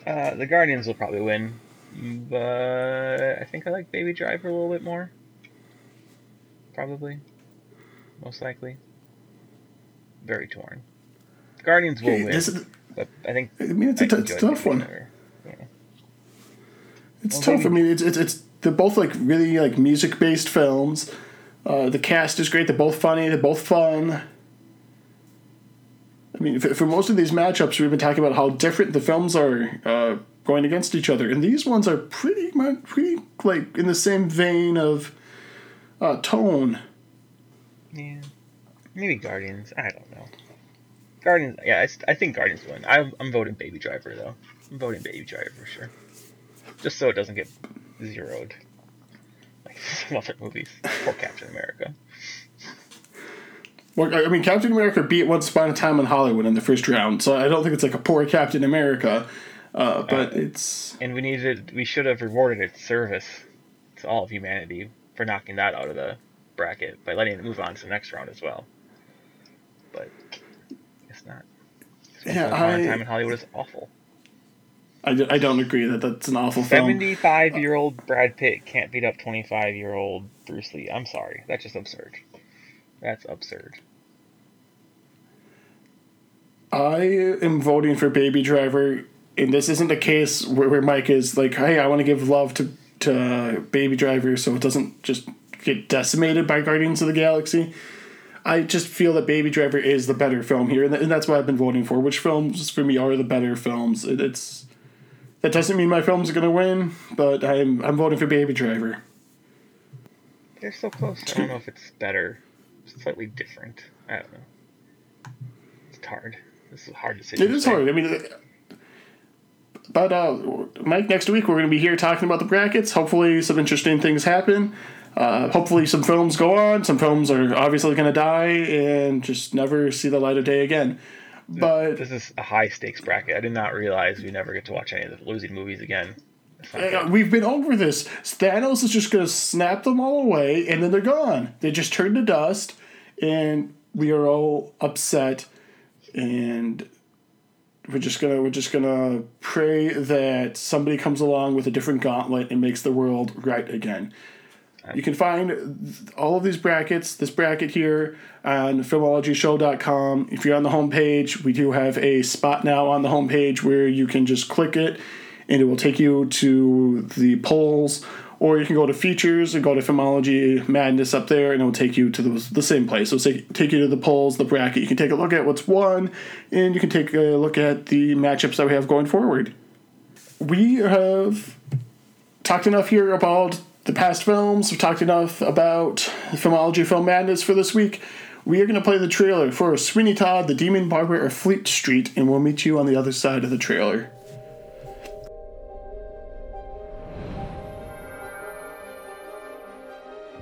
Uh, the Guardians will probably win, but I think I like Baby Driver a little bit more. Probably, most likely. Very torn. Guardians will Hey, win, this is- but I think I mean, it's a t- tough one. Driver. It's Well, tough. I mean, it's, it's it's they're both like really like music based films. Uh, the cast is great. They're both funny. They're both fun. I mean, for, for most of these matchups, we've been talking about how different the films are uh, going against each other, and these ones are pretty much pretty like in the same vein of uh, tone. Yeah. Maybe Guardians. I don't know. Guardians. Yeah, I think Guardians win. I'm, I'm voting Baby Driver though. I'm voting Baby Driver for sure. Just so it doesn't get zeroed. Like some other movies. Poor Captain America. Well, I mean, Captain America beat Once Upon a Time in Hollywood in the first round, so I don't think it's like a poor Captain America, uh, but it's And we needed. We should have rewarded its service to all of humanity for knocking that out of the bracket by letting it move on to the next round as well. But it's not. Once Yeah, Upon a Time in Hollywood is awful. I, I don't agree that that's an awful film. 75 year old Brad Pitt can't beat up 25 year old Bruce Lee. I'm sorry. That's just absurd. That's absurd. I am voting for Baby Driver, and this isn't a case where, where Mike is like, "Hey, I want to give love to to Baby Driver, so it doesn't just get decimated by Guardians of the Galaxy." I just feel that Baby Driver is the better film here, and, th- and that's what I've been voting for. Which films for me are the better films? It, it's that doesn't mean my film's are gonna win, but I'm I'm voting for Baby Driver. They're so close. I don't know if it's better. It's slightly different. I don't know. It's hard. This is a hard decision. It to is make. hard. I mean, but uh, Mike, next week we're going to be here talking about the brackets. Hopefully, some interesting things happen. Uh, hopefully, some films go on. Some films are obviously going to die and just never see the light of day again. But This is a high stakes bracket. I did not realize we never get to watch any of the losing movies again. Uh, we've been over this. Thanos is just going to snap them all away, and then they're gone. They just turn to dust, and we are all upset and we're just gonna we're just gonna pray that somebody comes along with a different gauntlet and makes the world right again. You can find all of these brackets, this bracket here, on filmologyshow.com. If you're on the homepage, we do have a spot now on the homepage where you can just click it and it will take you to the polls. Or you can go to features and go to Filmology Madness up there, and it'll take you to the, the same place. It'll take, take you to the polls, the bracket. You can take a look at what's won, and you can take a look at the matchups that we have going forward. We have talked enough here about the past films. We've talked enough about Filmology Film Madness for this week. We are going to play the trailer for Sweeney Todd, the Demon Barber of Fleet Street, and we'll meet you on the other side of the trailer.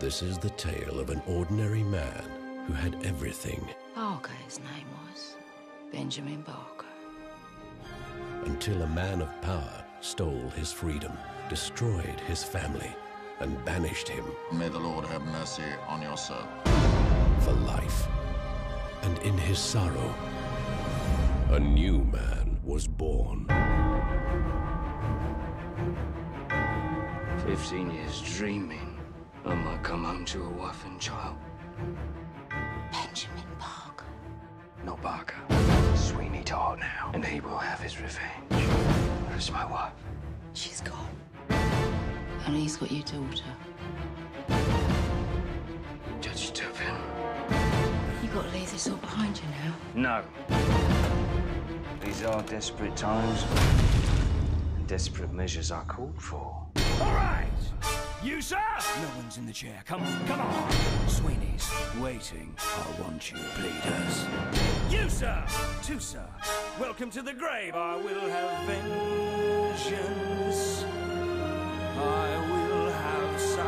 This is the tale of an ordinary man who had everything Barker, his name was. Benjamin Barker. until a man of power stole his freedom, destroyed his family, and banished him May the Lord have mercy on your soul. for life. And in his sorrow, a new man was born. Fifteen years dreaming I might come home to a wife and child. Benjamin Barker. Not Barker. Sweeney Todd now. And he will have his revenge. Where's my wife? She's gone. And he's got your daughter. Judge Turpin. You got to leave this all behind you now. No. These are desperate times. And desperate measures are called for. All right. You, sir? No one's in the chair. Come on, come on. Sweeney's waiting. I want you, bleeders. You, sir? Two, sir. Welcome to the grave. I will have vengeance. I will have salvation.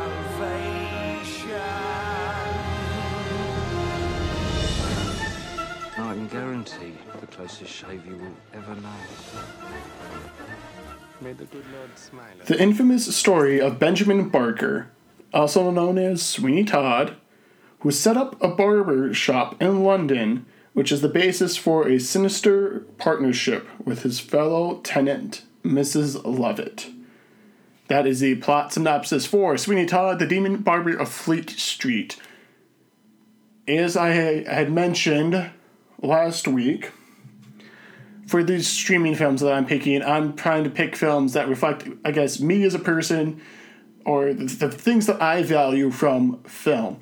I can guarantee the closest shave you will ever know. May the good Lord smile. The infamous story of Benjamin Barker, also known as Sweeney Todd, who set up a barber shop in London, which is the basis for a sinister partnership with his fellow tenant, Mrs. Lovett. That is the plot synopsis for Sweeney Todd, the Demon Barber of Fleet Street. As I had mentioned last week, for these streaming films that I'm picking, I'm trying to pick films that reflect, I guess, me as a person or the, things that I value from film.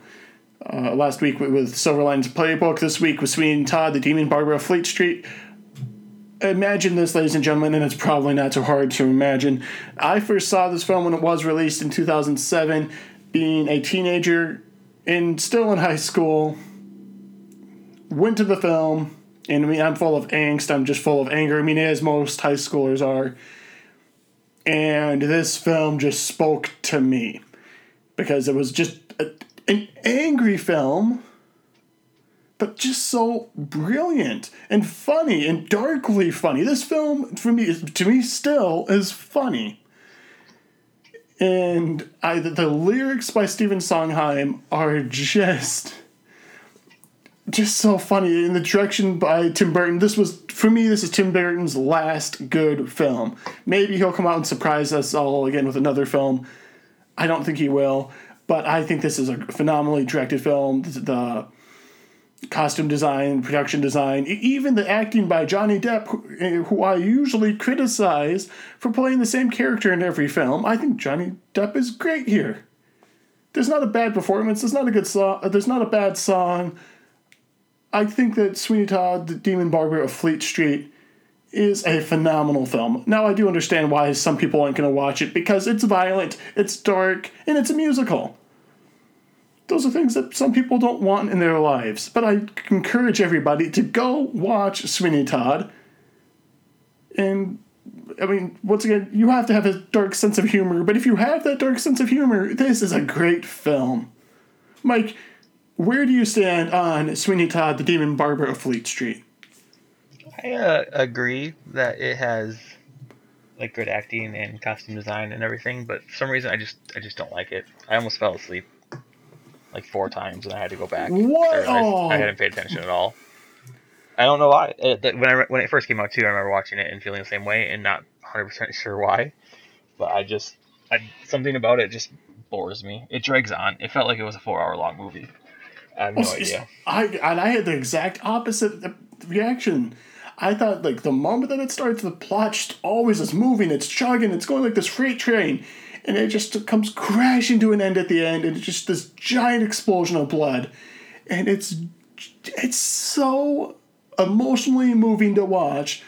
Uh, last week with Silver Linings Playbook, this week with Sweeney Todd, the Demon Barber of Fleet Street. Imagine this, ladies and gentlemen, and it's probably not too hard to imagine. I first saw this film when it was released in 2007, being a teenager and still in high school. Went to the film, and I mean, I'm full of angst. I'm just full of anger. I mean, as most high schoolers are. And this film just spoke to me because it was just a, an angry film, but just so brilliant and funny and darkly funny. This film, for me, to me, still is funny. And I, the, lyrics by Stephen Sondheim are just just so funny in the direction by Tim Burton. This was for me. This is Tim Burton's last good film. Maybe he'll come out and surprise us all again with another film. I don't think he will, but I think this is a phenomenally directed film. The costume design, production design, even the acting by Johnny Depp, who, eh, who I usually criticize for playing the same character in every film. I think Johnny Depp is great here. There's not a bad performance. There's not a good song. Uh, there's not a bad song. I think that Sweeney Todd, the Demon Barber of Fleet Street, is a phenomenal film. Now, I do understand why some people aren't going to watch it because it's violent, it's dark, and it's a musical. Those are things that some people don't want in their lives. But I encourage everybody to go watch Sweeney Todd. And, I mean, once again, you have to have a dark sense of humor, but if you have that dark sense of humor, this is a great film. Mike, where do you stand on Sweeney Todd, the Demon Barber of Fleet Street? I uh, agree that it has like good acting and costume design and everything, but for some reason I just I just don't like it. I almost fell asleep like four times and I had to go back. What? I Oh. I hadn't paid attention at all. I don't know why. It, when I when it first came out too, I remember watching it and feeling the same way, and not 100 percent sure why. But I just, I something about it just bores me. It drags on. It felt like it was a four hour long movie. I have no Well, idea. I and I had the exact opposite uh, reaction. I thought like the moment that it starts, the plot just always is moving. It's chugging. It's going like this freight train, and it just comes crashing to an end at the end, and it's just this giant explosion of blood, and it's it's so emotionally moving to watch.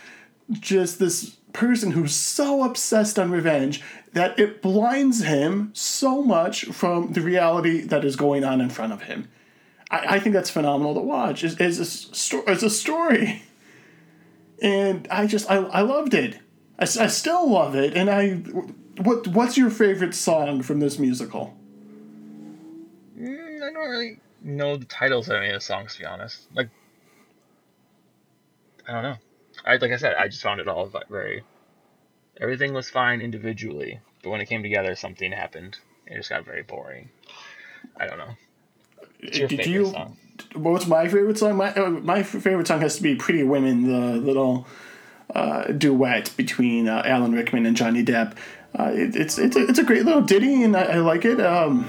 Just this person who's so obsessed on revenge that it blinds him so much from the reality that is going on in front of him. I, I think that's phenomenal to watch. Is is a sto- as a story, and I just I, I loved it. I, I still love it. And I what what's your favorite song from this musical? Mm, I don't really know the titles of any of the songs to be honest. Like, I don't know. I like I said, I just found it all very. Everything was fine individually, but when it came together, something happened. It just got very boring. I don't know. Did you? song? What's my favorite song? My uh, my favorite song has to be "Pretty Women," the little uh, duet between uh, Alan Rickman and Johnny Depp. Uh, it, it's it's a, it's a great little ditty, and I, I like it. Um,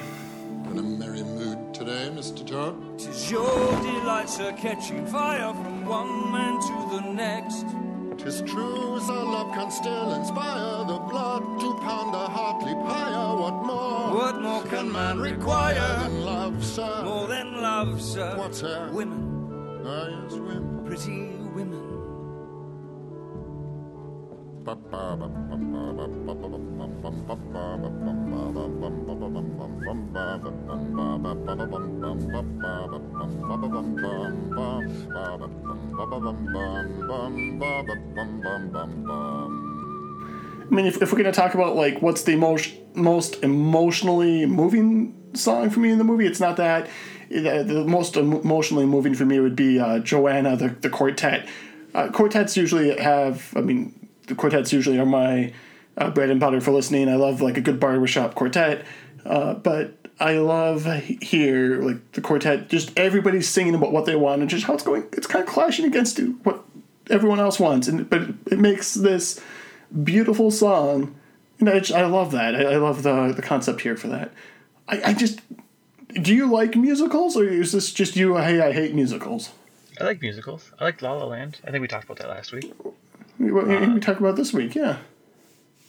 In a merry mood today, Mr. Todd? Tis your delights are catching fire from one man to the next. Tis true, Sir Love can still inspire the blood to pound a heartly pyre. What more? What more can man require? than love, sir? More than love, sir. What's that? Women, Ah, yes, women. pretty I mean, if, if we're gonna talk about like what's the most most emotionally moving song for me in the movie, it's not that. The, the most emotionally moving for me would be uh, Joanna, the the quartet. Uh, quartets usually have. I mean, the quartets usually are my uh, bread and butter for listening. I love like a good barbershop quartet, uh, but I love here like the quartet. Just everybody's singing about what they want and just how it's going. It's kind of clashing against what everyone else wants, and but it makes this beautiful song. And I, just- I love that. I, I love the the concept here for that. I, I just do you like musicals or is this just you? Hey, I hate musicals. I like musicals. I like La La Land. I think we talked about that last week. We, we, we talked about this week, yeah.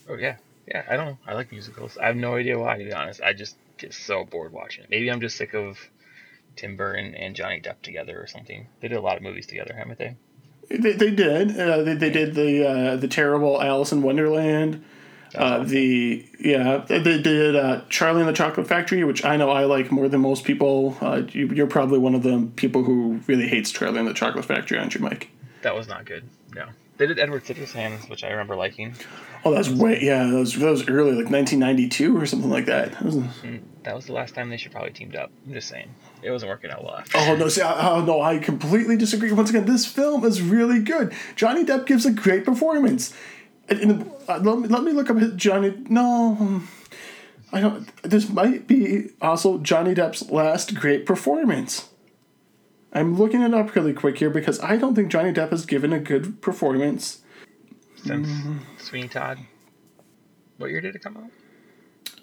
Oh yeah, yeah. I don't. I like musicals. I have no idea why, to be honest. I just get so bored watching it. Maybe I'm just sick of Tim Burton and Johnny Depp together or something. They did a lot of movies together, haven't they? They, they did. Uh, they, they did the uh, the terrible Alice in Wonderland. Uh, the yeah they they did uh, Charlie and the Chocolate Factory, which I know I like more than most people. Uh, you, you're probably one of the people who really hates Charlie and the Chocolate Factory, aren't you, Mike? That was not good. No. They did Edward Scissorhands, which I remember liking. Oh, that's way yeah. That was that was early, like 1992 or something like that. That was- Mm, That was the last time they should probably teamed up. I'm just saying. It wasn't working out well after. Oh no! See, I, oh no! I completely disagree. Once again, this film is really good. Johnny Depp gives a great performance. And, uh, let, me, let me look up his Johnny. No, um, I don't. This might be also Johnny Depp's last great performance. I'm looking it up really quick here because I don't think Johnny Depp has given a good performance Since Mm-hmm. Sweeney Todd. What year did it come out?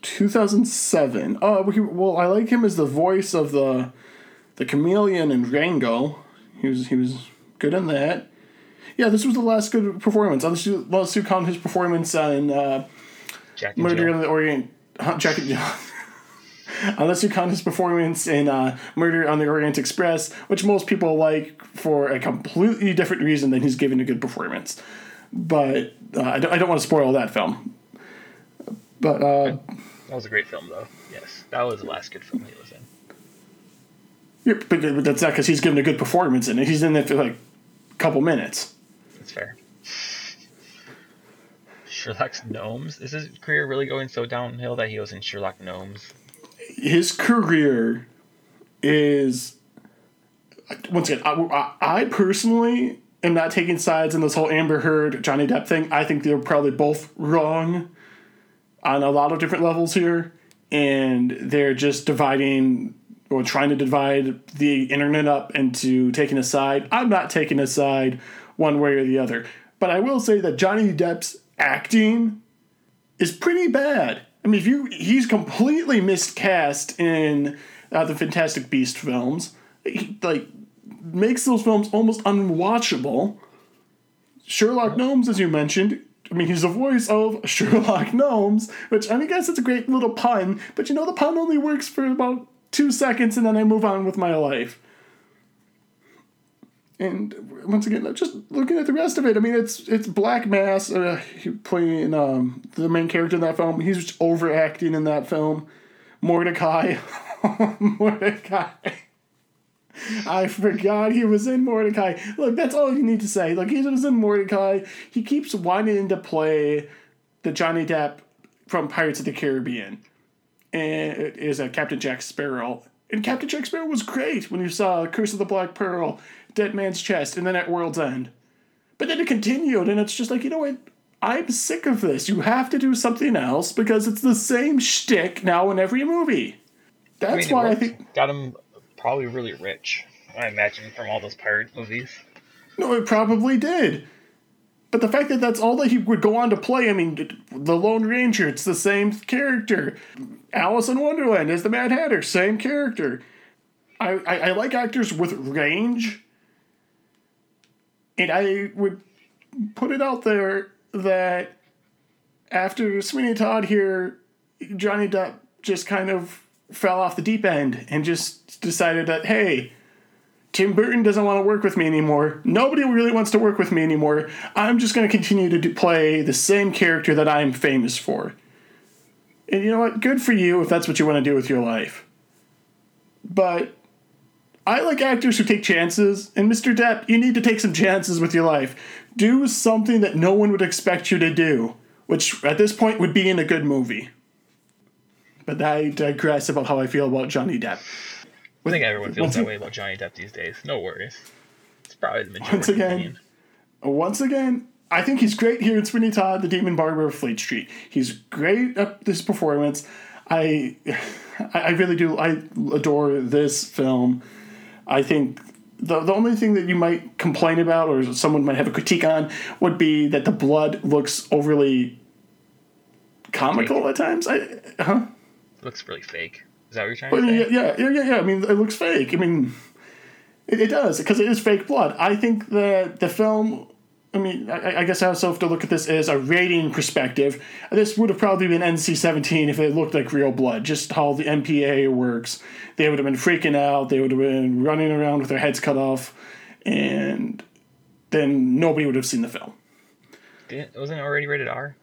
2007. Oh, well, I like him as the voice of the the chameleon in Rango. He was he was good in that. Yeah, this was the last good performance. Unless you unless you count his performance on uh, Murder on the Orient. Huh, Jack and. Unless you count his performance in uh, Murder on the Orient Express, which most people like for a completely different reason than he's giving a good performance. But uh, I, don't, I don't want to spoil that film. But uh, That was a great film, though. Yes, that was the last good film he was in. Yeah, but but that's not because he's given a good performance in it. He's in it for like a couple minutes. That's fair. Sherlock's Gnomes. Is his career really going so downhill that he was in Sherlock Gnomes? His career is once again. I, I, I personally am not taking sides in this whole Amber Heard Johnny Depp thing. I think they're probably both wrong on a lot of different levels here, and they're just dividing or trying to divide the internet up into taking a side. I'm not taking a side one way or the other. But I will say that Johnny Depp's acting is pretty bad. I mean, if you he's completely miscast in uh, the Fantastic Beast films. He, like makes those films almost unwatchable. Sherlock Gnomes, as you mentioned, I mean, he's the voice of Sherlock Gnomes, which I mean, I guess it's a great little pun, but you know, the pun only works for about two seconds and then I move on with my life. And once again, just looking at the rest of it, I mean, it's it's Black Mass uh, playing um, the main character in that film. He's just overacting in that film. Mortdecai, Mortdecai. I forgot he was in Mortdecai. Look, that's all you need to say. Like he was in Mortdecai. He keeps wanting to play the Johnny Depp from Pirates of the Caribbean, and is a Captain Jack Sparrow. And Captain Jack Sparrow was great when you saw Curse of the Black Pearl, Dead Man's Chest, and then at World's End. But then it continued, and it's just like you know what. I'm sick of this. You have to do something else because it's the same shtick now in every movie. That's I mean, why I think got him probably really rich. I imagine from all those pirate movies. No, it probably did. But the fact that that's all that he would go on to play, I mean, the Lone Ranger, it's the same character. Alice in Wonderland is the Mad Hatter, same character. I, I, I like actors with range. And I would put it out there that after Sweeney Todd here, Johnny Depp just kind of fell off the deep end and just decided that, hey, Tim Burton doesn't want to work with me anymore. Nobody really wants to work with me anymore. I'm just going to continue to do, play the same character that I'm famous for. And you know what? Good for you if that's what you want to do with your life. But I like actors who take chances, and Mr. Depp, you need to take some chances with your life. Do something that no one would expect you to do, which at this point would be in a good movie. But I digress about how I feel about Johnny Depp. I think everyone feels Once that way about Johnny Depp these days. No worries. It's probably the majority Once again, opinion. once again, I think he's great here in Sweeney Todd, the Demon Barber of Fleet Street. He's great at this performance. I, I really do. I adore this film. I think the the only thing that you might complain about, or someone might have a critique on, would be that the blood looks overly comical at times. I, huh? looks really fake. Is that what you're trying Well, to yeah, say? yeah, yeah, yeah, yeah. I mean, it looks fake. I mean, it, it does because it is fake blood. I think that the film. I mean, I, I guess I also have to look at this as a rating perspective. This would have probably been NC seventeen if it looked like real blood. Just how the MPA works, they would have been freaking out. They would have been running around with their heads cut off, and then nobody would have seen the film. Didn't, wasn't it already rated R?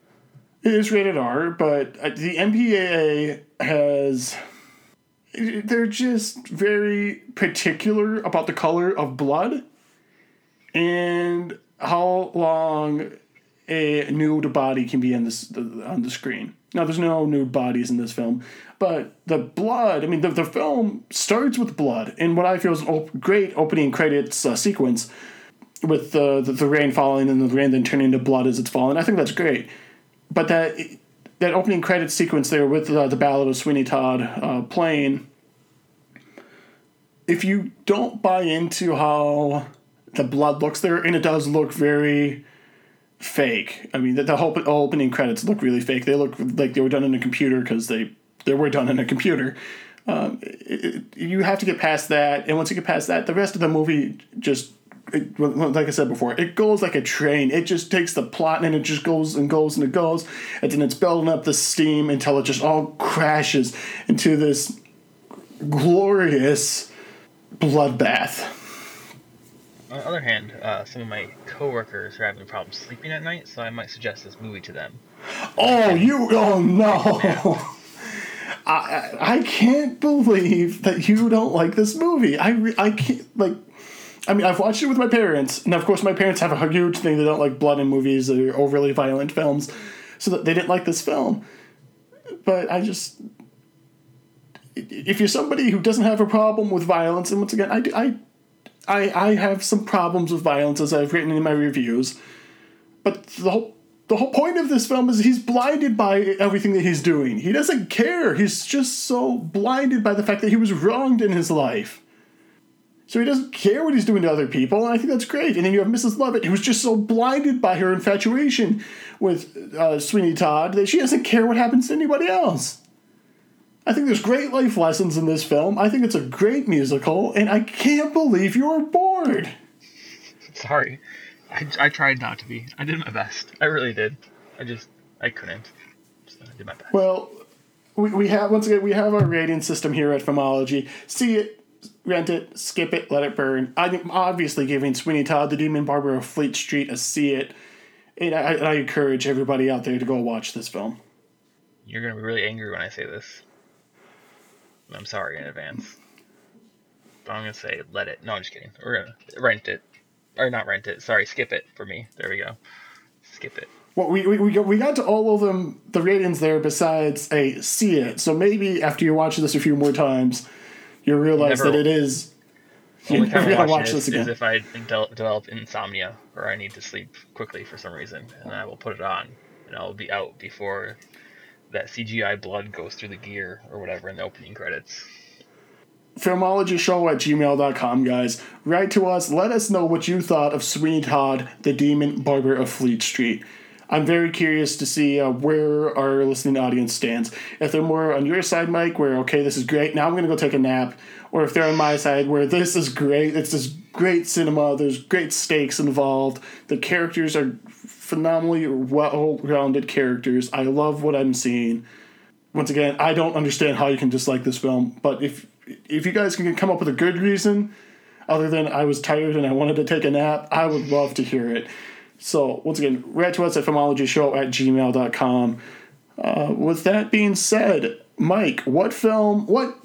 It is rated R, but uh, the MPAA has. They're just very particular about the color of blood and how long a nude body can be in this on the screen. Now, there's no nude bodies in this film, but the blood. I mean, the, the film starts with blood, and what I feel is a op- great opening credits uh, sequence with the, the the rain falling and the rain then turning to blood as it's falling. I think that's great, but that that opening credit sequence there with uh, the Ballad of Sweeney Todd uh, playing. If you don't buy into how the blood looks there, and it does look very fake. I mean, the, the whole opening credits look really fake. They look like they were done in a computer because they they were done in a computer. Um, it, it- you have to get past that, and once you get past that, the rest of the movie just. It, like I said before, it goes like a train. It just takes the plot and it just goes and goes and it goes, and then it's building up the steam until it just all crashes into this glorious bloodbath. On the other hand, uh, some of my coworkers are having problems sleeping at night, so I might suggest this movie to them. Oh, you! Oh no! I I I can't believe that you don't like this movie. I I can't like. I mean, I've watched it with my parents, and of course, my parents have a huge thing. They don't like blood in movies or overly violent films, so they didn't like this film. But I just, if you're somebody who doesn't have a problem with violence, and once again, I I, I, I have some problems with violence as I've written in my reviews, but the whole The whole point of this film is he's blinded by everything that he's doing. He doesn't care. He's just so blinded by the fact that he was wronged in his life. So he doesn't care what he's doing to other people, and I think that's great. And then you have Mrs. Lovett, who's just so blinded by her infatuation with uh, Sweeney Todd that she doesn't care what happens to anybody else. I think there's great life lessons in this film. I think it's a great musical, and I can't believe you were bored. Sorry. I, I tried not to be. I did my best. I really did. I just, I couldn't. So I did my best. Well, we, we have, once again, we have our rating system here at Filmology. See it, rent it, skip it, let it burn. I'm obviously giving Sweeney Todd, the Demon Barber of Fleet Street, a see it. And I, I encourage everybody out there to go watch this film. You're going to be really angry when I say this. I'm sorry in advance. But I'm going to say let it. No, I'm just kidding. We're going to rent it. Or not rent it. Sorry, skip it for me. There we go. Skip it. Well, we, we, we, got, we got to all of them, the ratings there, besides a see it. So maybe after you watch this a few more times, you'll realize Never- that it is. Only time I'm watch this this again. is if I de- develop insomnia or I need to sleep quickly for some reason, and I will put it on, and I'll be out before that CGI blood goes through the gear or whatever in the opening credits. filmologyshow at gmail.com, guys. Write to us. Let us know what you thought of Sweeney Todd, the Demon Barber of Fleet Street. I'm very curious to see uh, where our listening audience stands. If they're more on your side, Mike, where, okay, this is great, now I'm going to go take a nap. Or if they're on my side, where this is great, it's this great cinema, there's great stakes involved, the characters are phenomenally well rounded characters. I love what I'm seeing once again, I don't understand how you can dislike this film, but if if you guys can come up with a good reason, other than I was tired and I wanted to take a nap, I would love to hear it. So once again, write to us at filmologyshow at gmail.com. Uh, with that being said, Mike, what film, what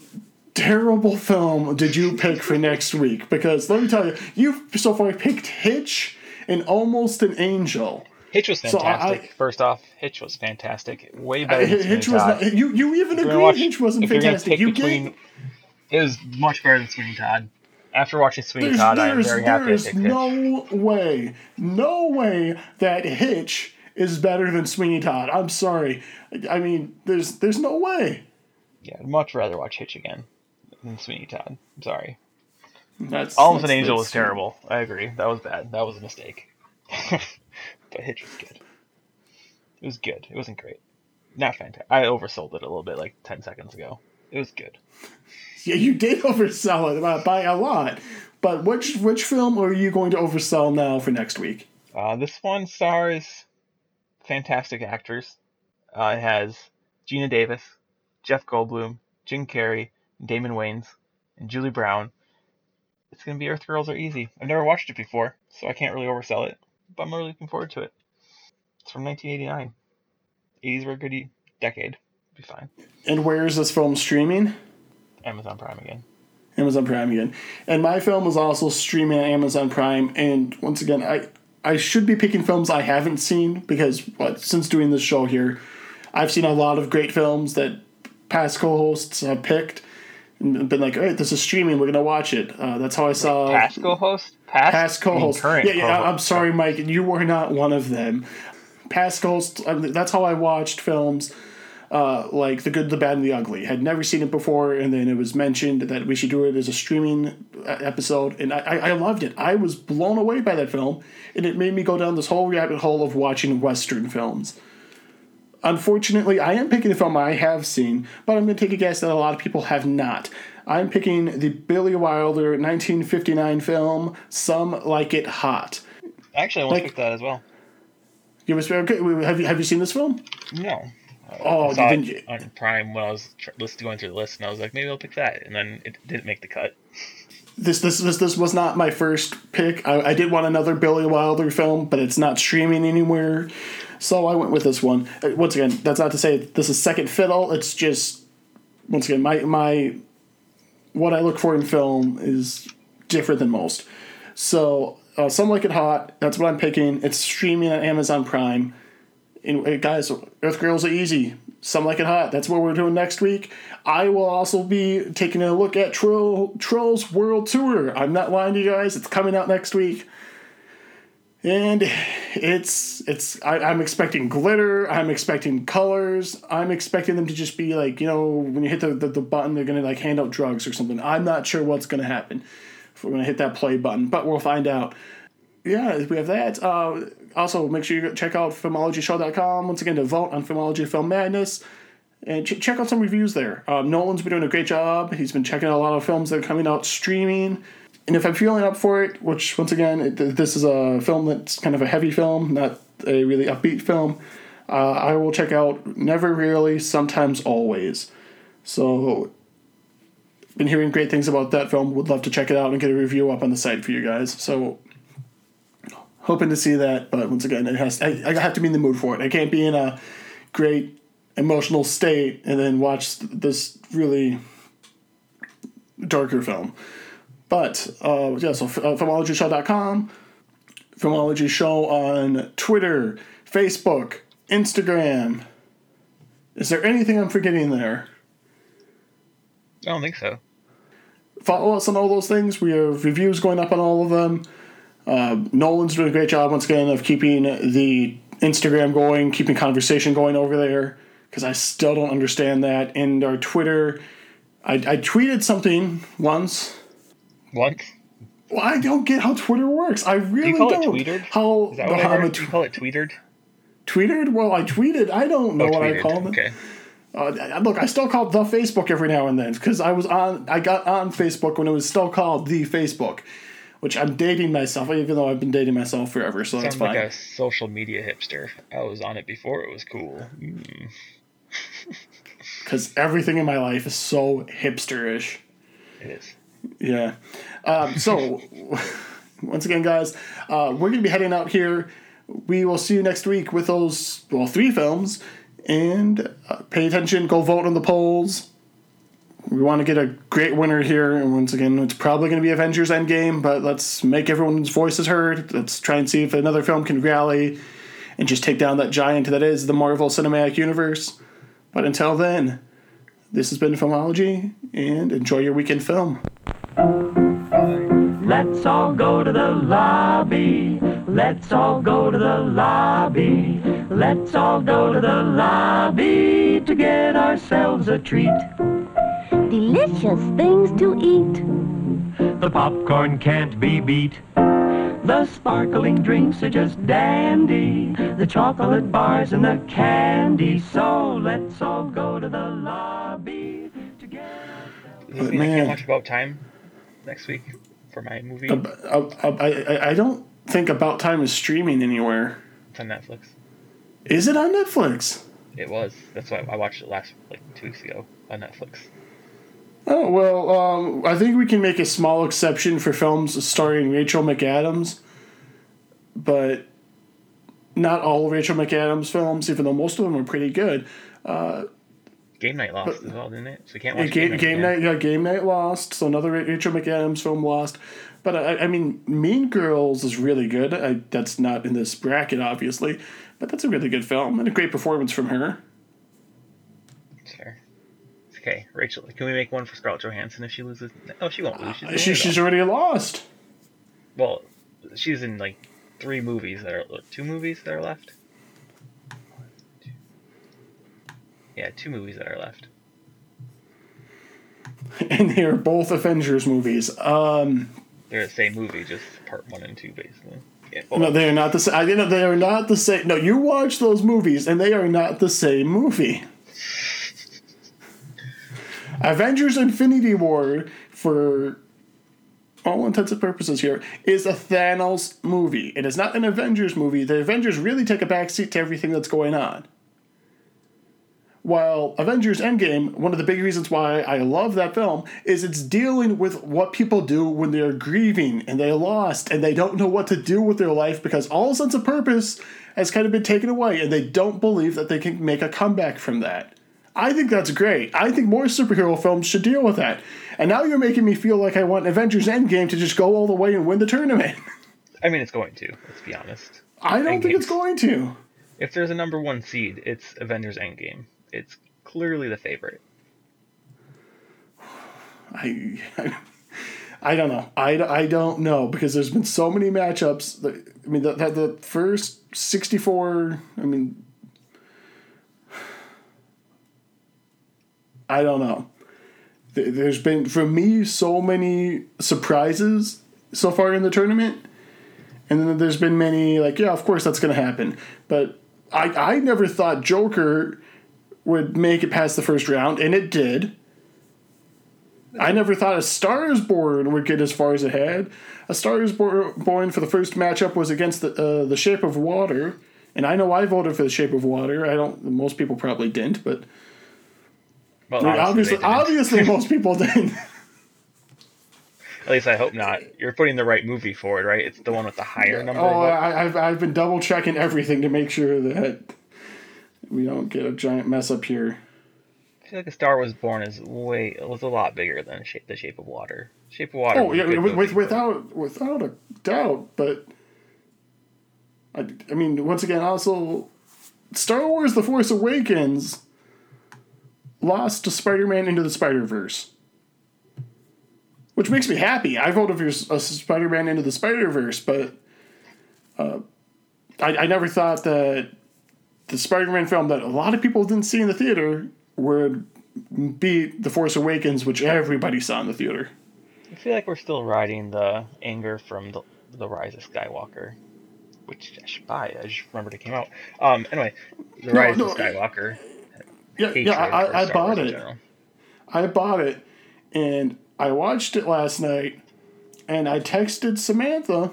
terrible film did you pick for next week? Because let me tell you, you've so far picked Hitch and Almost an Angel. Hitch was So I- fantastic. First off, Hitch was fantastic. Way Uh, better than Hitch was not, you you even agreed watch- Hitch wasn't if you're gonna fantastic. You between, gave it was much better than Sweeney Todd. After watching Sweeney Todd, I am very happy there's picked Hitch. no way, no way that Hitch is better than Sweeney Todd. I'm sorry. I mean, there's there's no way. Yeah, I'd much rather watch Hitch again than Sweeney Todd. I'm sorry. That's Almost an Angel was terrible. I agree. That was bad. That was a mistake. but Hitch was good. It was good. It wasn't great. Not fantastic. I oversold it a little bit like 10 seconds ago. It was good. Yeah, you did oversell it by, by a lot. But which which film are you going to oversell now for next week? Uh, this one stars fantastic actors. Uh, it has Geena Davis, Jeff Goldblum, Jim Carrey, Damon Wayans, and Julie Brown. It's gonna be Earth Girls Are Easy. I've never watched it before, so I can't really oversell it, but I'm really looking forward to it. It's from 1989. 80s were a good decade. Be fine. And where is this film streaming? Amazon Prime again. Amazon Prime again. And my film was also streaming on Amazon Prime. And once again, I I should be picking films I haven't seen because what since doing this show here, I've seen a lot of great films that past co-hosts have picked and been like, "All right, this is streaming. We're gonna watch it." Uh, that's how I saw Past co-host? Past, past I mean, co-host. yeah, yeah. co-host. I'm sorry, Mike. You were not one of them. Past co-host. I mean, that's how I watched films. Uh, like the good, the bad, and the ugly. Had never seen it before, and then it was mentioned that we should do it as a streaming uh, episode, and I, I, loved it. I was blown away by that film, and it made me go down this whole rabbit hole of watching Western films. Unfortunately, I am picking a film I have seen, but I'm going to take a guess that a lot of people have not. I'm picking the Billy Wilder 1959 film "Some Like It Hot." Actually, I almost Like- picked that as well. You was okay. Have you have you seen this film? No. Oh, didn't on Prime when I was list going through the list, and I was like, maybe I'll pick that, and then it didn't make the cut. This this this this was not my first pick. I, I did want another Billy Wilder film, but it's not streaming anywhere, so I went with this one. Uh, Once again, that's not to say this is second fiddle. It's just once again my my what I look for in film is different than most. So uh, some like it hot. That's what I'm picking. It's streaming on Amazon Prime. Uh, guys, Earth Girls are easy. Some like it hot. That's what we're doing next week. I will also be taking a look at Troll, Trolls World Tour. I'm not lying to you guys. It's coming out next week. and it's it's I, I'm expecting glitter. I'm expecting colors. I'm expecting them to just be like you know when you hit the, the, the button they're gonna like hand out drugs or something. I'm not sure what's gonna happen if we're gonna hit that play button, but we'll find out. Yeah, we have that. Uh, also, make sure you check out filmologyshow.com once again to vote on Filmology Film Madness. And ch- check out some reviews there. Uh, Nolan's been doing a great job. He's been checking out a lot of films that are coming out streaming. And if I'm feeling up for it, which once again, it, this is a film that's kind of a heavy film, not a really upbeat film, uh, I will check out Never Rarely, Sometimes Always. So, been hearing great things about that film. Would love to check it out and get a review up on the site for you guys. So, hoping to see that, but once again, it has I, I have to be in the mood for it. I can't be in a great emotional state and then watch this really darker film. But uh, yeah, so uh, filmologyshow.com, Filmology Show on Twitter, Facebook, Instagram. Is there anything I'm forgetting there? I don't think so. Follow us on all those things. We have reviews going up on all of them. Uh, Nolan's doing a great job once again of keeping the Instagram going, keeping conversation going over there. Because I still don't understand that. And our Twitter, I, I tweeted something once. Once? Well, I don't get how Twitter works. I really Do you call don't. it tweeted? How Is that what I how I'm a heard? You call it tweeted? tweeted? Well, I tweeted. I don't know Oh, what I tweeted. called it. Okay. Uh, look, I still call it the Facebook every now and then because I was on. I got on Facebook when it was still called the Facebook, which I'm dating myself, even though I've been dating myself forever. So that's Sounds like fine. a social media hipster. I was on it before it was cool. Mm. Because everything in my life is so hipsterish. It is. Yeah. Um, so, once again, guys, uh, we're going to be heading out here. We will see you next week with those, well, three films. And uh, pay attention, go vote on the polls. We want to get a great winner here. And once again, it's probably going to be Avengers Endgame, but let's make everyone's voices heard. Let's try and see if another film can rally and just take down that giant that is the Marvel Cinematic Universe. But until then, this has been Filmology, and enjoy your weekend film. Let's all go to the lobby. Let's all go to the lobby. Let's all go to the lobby to get ourselves a treat. Delicious things to eat. The popcorn can't be beat. The sparkling drinks are just dandy. The chocolate bars and the candy. So let's all go to the lobby together. get Does this But mean I man- can't watch About Time next week for my movie? Uh, uh, I, I, I don't think About Time is streaming anywhere. It's on Netflix. Is it on Netflix? It was. That's why I watched it last like two weeks ago on Netflix. Oh, well, um, I think we can make a small exception for films starring Rachel McAdams, but not all Rachel McAdams films, even though most of them are pretty good. Uh, Game Night lost as well, didn't it? So we can't Yeah, watch game, game again. night, yeah, game night lost. So another Rachel McAdams film lost. But I, I mean, Mean Girls is really good. I, that's not in this bracket, obviously, but that's a really good film and a great performance from her. Fair. Okay, Rachel, can we make one for Scarlett Johansson if she loses? Oh, she won't lose. She's, Uh, She, she's already lost. well, she's in like three movies that are two movies that are left. Yeah, two movies that are left. and they're both Avengers movies. Um, They're the same movie, just part one and two, basically. Yeah, no, they are not the same. I you know they are not the same. No, you watch those movies, and they are not the same movie. Avengers: Infinity War, for all intents and purposes here, is a Thanos movie. It is not an Avengers movie. The Avengers really take a backseat to everything that's going on. While Avengers Endgame, one of the big reasons why I love that film is it's dealing with what people do when they're grieving and they lost and they don't know what to do with their life because all sense of purpose has kind of been taken away and they don't believe that they can make a comeback from that. I think that's great. I think more superhero films should deal with that. And now you're making me feel like I want Avengers Endgame to just go all the way and win the tournament. I mean, it's going to. Let's be honest. I don't think it's going to. If there's a number one seed, it's Avengers Endgame. It's clearly the favorite. I, I don't know. I, I don't know because there's been so many matchups. That, I mean, the, the, the first 64, I mean, I don't know. There- There's been, for me, so many surprises so far in the tournament. And then there's been many, like, yeah, of course that's going to happen. But I, I never thought Joker would make it past the first round, and it did. I never thought A Star is Born would get as far as it had. A Star is Born for the first matchup was against the uh, the Shape of Water, and I know I voted for the Shape of Water. I don't. Most people probably didn't, but Well, honestly, obviously, obviously, most people didn't. At least I hope not. You're putting the right movie forward, right? It's the one with the higher number. Oh. I, I've I've been double checking everything to make sure that we don't get a giant mess up here. I feel like A Star Was Born is way was a lot bigger than Shape, The Shape of Water. Shape of Water. Oh yeah, with, movie, with, without without a doubt. But I, I mean, once again, also Star Wars: The Force Awakens lost to Spider-Man into the Spider-Verse, which makes me happy. I voted for a Spider-Man into the Spider-Verse, but uh, I, I never thought that the Spider-Man film that a lot of people didn't see in the theater would beat The Force Awakens, which everybody saw in the theater. I feel like we're still riding the anger from the, the Rise of Skywalker, which I should buy. I just remembered it came out. Um, anyway, the No, Rise no, of Skywalker. Yeah, yeah, I, I, I bought it. I bought it, and I watched it last night, and I texted Samantha.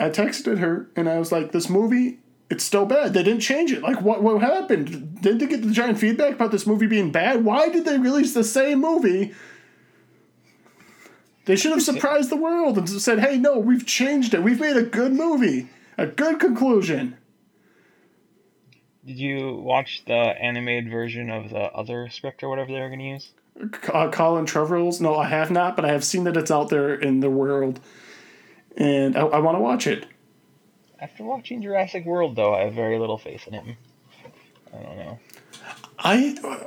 I texted her, and I was like, "This movie, it's still bad. They didn't change it. Like, what what happened? Did they get the giant feedback about this movie being bad? Why did they release the same movie?" They should have surprised the world and said, "Hey, no, we've changed it. We've made a good movie, a good conclusion." Did you watch the animated version of the other script or whatever they were going to use? uh, Colin Trevorrow's. No, I have not, but I have seen that it's out there in the world, and I, I want to watch it. After watching Jurassic World, though, I have very little faith in him. I don't know. I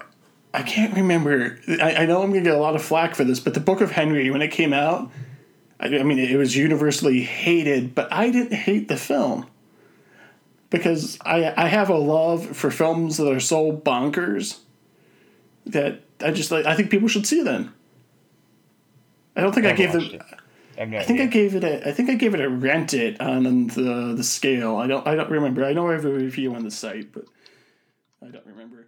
I can't remember. I, I know I'm gonna get a lot of flack for this, but the Book of Henry when it came out, I, I mean it was universally hated, but I didn't hate the film because I I have a love for films that are so bonkers that I just like I think people should see them. I don't think I, Never gave them. it. I I think I gave it a. I think I gave it a rent it on the the scale. I don't. I don't remember. I know I have a review on the site, but I don't remember.